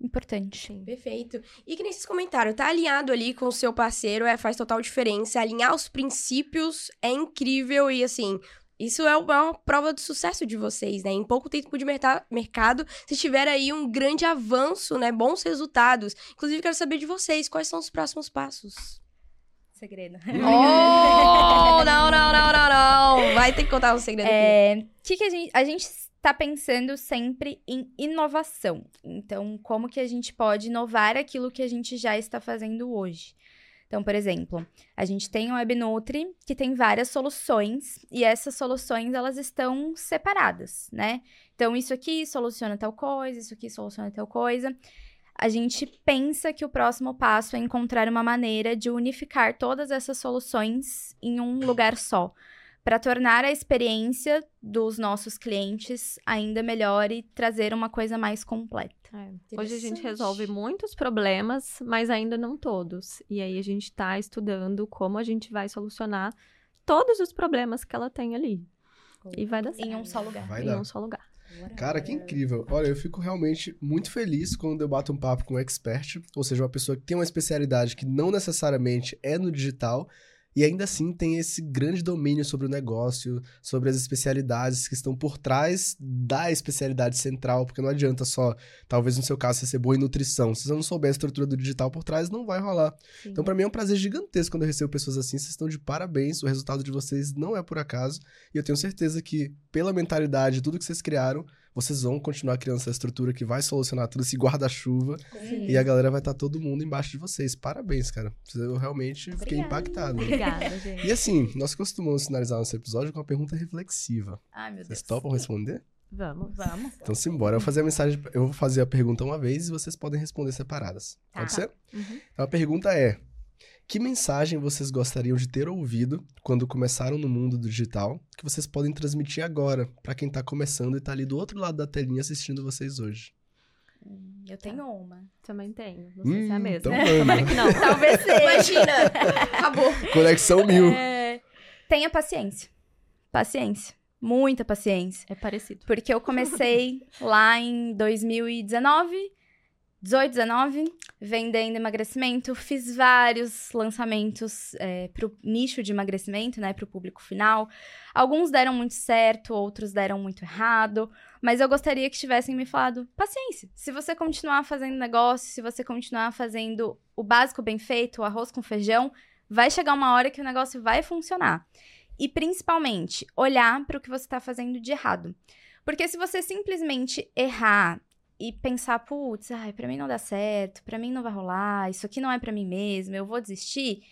importante. Sim. Perfeito. E que nem vocês comentaram, tá alinhado ali com o seu parceiro é, faz total diferença. Alinhar os princípios é incrível e assim. Isso é uma prova do sucesso de vocês, né? Em pouco tempo de mercado, vocês tiveram aí um grande avanço, né? Bons resultados. Inclusive, quero saber de vocês, quais são os próximos passos? Segredo. Oh, não, não, não, não, não. Vai ter que contar um segredo aqui. É, que que a gente a gente está pensando sempre em inovação. Então, como que a gente pode inovar aquilo que a gente já está fazendo hoje? Então, por exemplo, a gente tem o WebNutri, que tem várias soluções, e essas soluções, elas estão separadas, né? Então, isso aqui soluciona tal coisa, isso aqui soluciona tal coisa. A gente pensa que o próximo passo é encontrar uma maneira de unificar todas essas soluções em um lugar só para tornar a experiência dos nossos clientes ainda melhor e trazer uma coisa mais completa. É. Hoje a gente resolve muitos problemas, mas ainda não todos. E aí a gente está estudando como a gente vai solucionar todos os problemas que ela tem ali. E vai dar certo. Em um só lugar. Vai em dar. um só lugar. Cara, que incrível. Olha, eu fico realmente muito feliz quando eu bato um papo com um expert, ou seja, uma pessoa que tem uma especialidade que não necessariamente é no digital, e ainda assim tem esse grande domínio sobre o negócio, sobre as especialidades que estão por trás da especialidade central, porque não adianta só, talvez no seu caso, você ser boa em nutrição. Se você não souber a estrutura do digital por trás, não vai rolar. Sim. Então, pra mim é um prazer gigantesco quando eu recebo pessoas assim. Vocês estão de parabéns. O resultado de vocês não é por acaso. E eu tenho certeza que, pela mentalidade, tudo que vocês criaram, vocês vão continuar criando essa estrutura que vai solucionar tudo, esse guarda-chuva. Sim. E a galera vai estar todo mundo embaixo de vocês. Parabéns, cara. Eu realmente fiquei Obrigada. impactado. Obrigada, gente. E assim, nós costumamos finalizar nosso episódio com uma pergunta reflexiva. Ai, meu Deus. Vocês topam responder? Vamos. Vamos. Então simbora. Eu vou fazer a mensagem. Eu vou fazer a pergunta uma vez e vocês podem responder separadas. Tá. Pode ser? Uhum. Então a pergunta é: que mensagem vocês gostariam de ter ouvido quando começaram no mundo do digital que vocês podem transmitir agora pra quem tá começando e tá ali do outro lado da telinha assistindo vocês hoje? Eu tenho uma. Também tenho. Não sei se é a Hum, mesma. então Tomara que não. Talvez seja. Imagina! Acabou. Conexão mil. É, tenha paciência. Paciência. Muita paciência. É parecido. Porque eu comecei lá em 2019, 18, 19, vendendo emagrecimento. Fiz vários lançamentos é, para o nicho de emagrecimento, né? O público final. Alguns deram muito certo, outros deram muito errado. Mas eu gostaria que tivessem me falado: paciência. Se você continuar fazendo negócio, se você continuar fazendo o básico bem feito, o arroz com feijão, vai chegar uma hora que o negócio vai funcionar. E principalmente, olhar para o que você está fazendo de errado. Porque se você simplesmente errar e pensar, putz, ai, pra mim não dá certo, pra mim não vai rolar, isso aqui não é pra mim mesmo, eu vou desistir,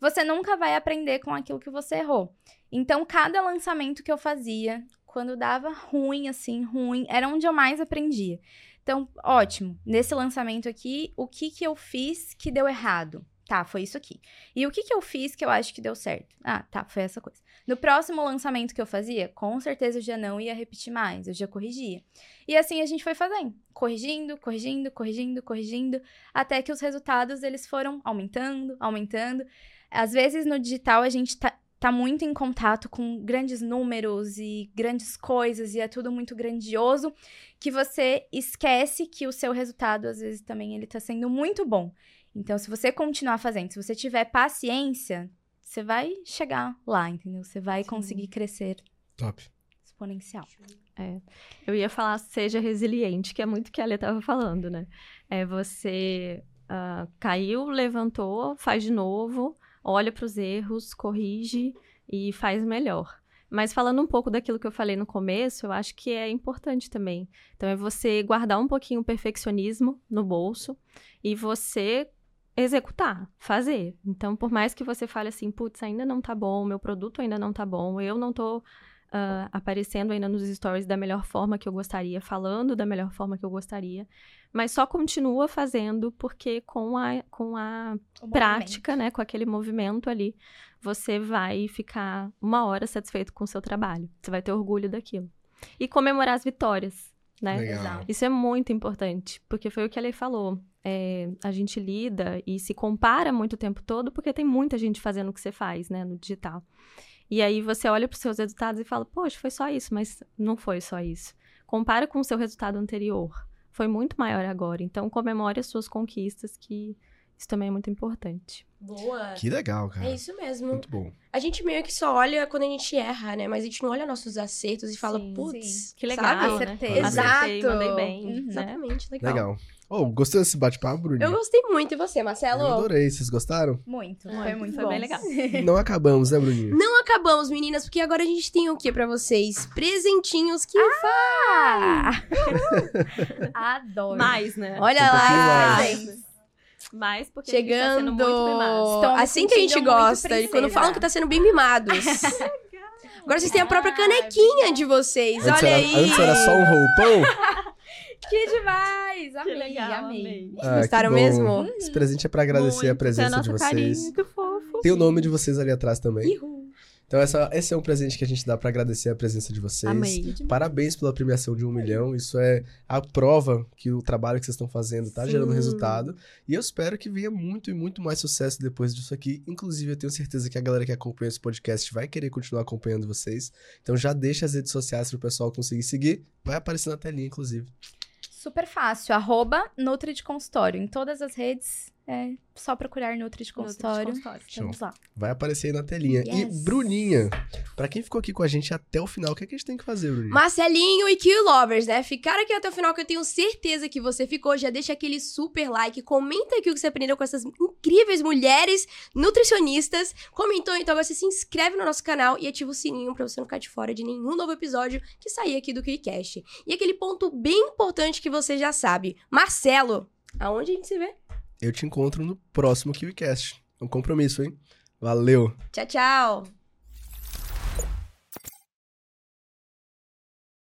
você nunca vai aprender com aquilo que você errou. Então, cada lançamento que eu fazia, quando dava ruim, assim, ruim, era onde eu mais aprendia. Então, ótimo. Nesse lançamento aqui, o que que eu fiz que deu errado? Tá, foi isso aqui. E o que que eu fiz que eu acho que deu certo? Ah, tá, foi essa coisa. No próximo lançamento que eu fazia, com certeza eu já não ia repetir mais, eu já corrigia. E assim a gente foi fazendo, corrigindo, corrigindo, corrigindo, corrigindo, até que os resultados eles foram aumentando, aumentando. Às vezes no digital a gente tá, tá muito em contato com grandes números e grandes coisas e é tudo muito grandioso, que você esquece que o seu resultado às vezes também ele tá sendo muito bom. Então, se você continuar fazendo, se você tiver paciência, você vai chegar lá, entendeu? Você vai Sim. conseguir crescer Top. exponencial. Eu ia falar seja resiliente, que é muito o que a Lia estava falando, né? É você ah, caiu, levantou, faz de novo, olha para os erros, corrige e faz melhor. Mas falando um pouco daquilo que eu falei no começo, eu acho que é importante também. Então é você guardar um pouquinho o perfeccionismo no bolso e você executar, fazer. Então, por mais que você fale assim, putz, ainda não tá bom, meu produto ainda não tá bom, eu não tô ah, aparecendo ainda nos stories da melhor forma que eu gostaria, falando da melhor forma que eu gostaria, mas só continua fazendo porque com a, com a O prática, né, com aquele movimento ali, você vai ficar uma hora satisfeito com o seu trabalho. Você vai ter orgulho daquilo. E comemorar as vitórias, né? Legal. Isso é muito importante, porque foi o que a Lei falou. É, a gente lida e se compara muito o tempo todo, porque tem muita gente fazendo o que você faz, né, no digital. E aí você olha para os seus resultados e fala, poxa, foi só isso, mas não foi só isso. Compara com o seu resultado anterior. Foi muito maior agora. Então, comemore as suas conquistas, que isso também é muito importante. Boa. Que legal, cara. É isso mesmo. Muito bom. A gente meio que só olha quando a gente erra, né? Mas a gente não olha nossos acertos e fala, putz, Que legal, sabe? né? Acertei. Acertei, Exato. mandei bem, Uhum. né? Exatamente, legal. Legal. Oh, gostou desse bate-papo, Bruninho? Eu gostei muito. E você, Marcelo? Eu adorei. Vocês gostaram? Muito, foi Muito, muito foi bom. bem legal. Não acabamos, né, Bruninho? Não acabamos, meninas, porque agora a gente tem o que pra vocês? Presentinhos que Ah! Adoro. Mais, né? Olha Um lá. mais. Mais porque a gente tá Chegando. sendo muito mimado. Estão me assim que a gente muito gosta. E quando falam que tá sendo bem mimados. Agora vocês têm a própria canequinha de vocês. Antes Olha era, aí. antes era só um roupão. Que demais! Que Amei, legal, amei. amei. Ah, Gostaram que mesmo? Esse presente é pra agradecer a Muito, presença tem a de vocês. carinha, que fofo. Tem o nome de vocês ali atrás também. Ihu. Então, essa, esse é um presente que a gente dá pra agradecer a presença de vocês. Amei. Parabéns pela premiação de um milhão. Isso é a prova que o trabalho que vocês estão fazendo tá gerando resultado. E eu espero que venha muito e muito mais sucesso depois disso aqui. Inclusive, eu tenho certeza que a galera que acompanha esse podcast vai querer continuar acompanhando vocês. Então já deixa as redes sociais pro pessoal conseguir seguir. Vai aparecer na telinha, inclusive. Super fácil. Arroba Nutri de Consultório. Em todas as redes, é só procurar Nutri de Consultório. Estamos lá. Vai aparecer aí na telinha. Yes. E Bruninha, pra quem ficou aqui com a gente até o final, o que, é que a gente tem que fazer, Bruninha? Marcelinho e Kill Lovers, né? Ficaram aqui até o final que eu tenho certeza que você ficou. Já deixa aquele super like, comenta aqui o que você aprendeu com essas incríveis mulheres nutricionistas. Comentou, então agora você se inscreve no nosso canal e ativa o sininho pra você não ficar de fora de nenhum novo episódio que sair aqui do KiwiCast. E aquele ponto bem importante que você já sabe. Marcelo, aonde a gente se vê? Eu te encontro no próximo KiwiCast. É um compromisso, hein? Valeu! Tchau, tchau!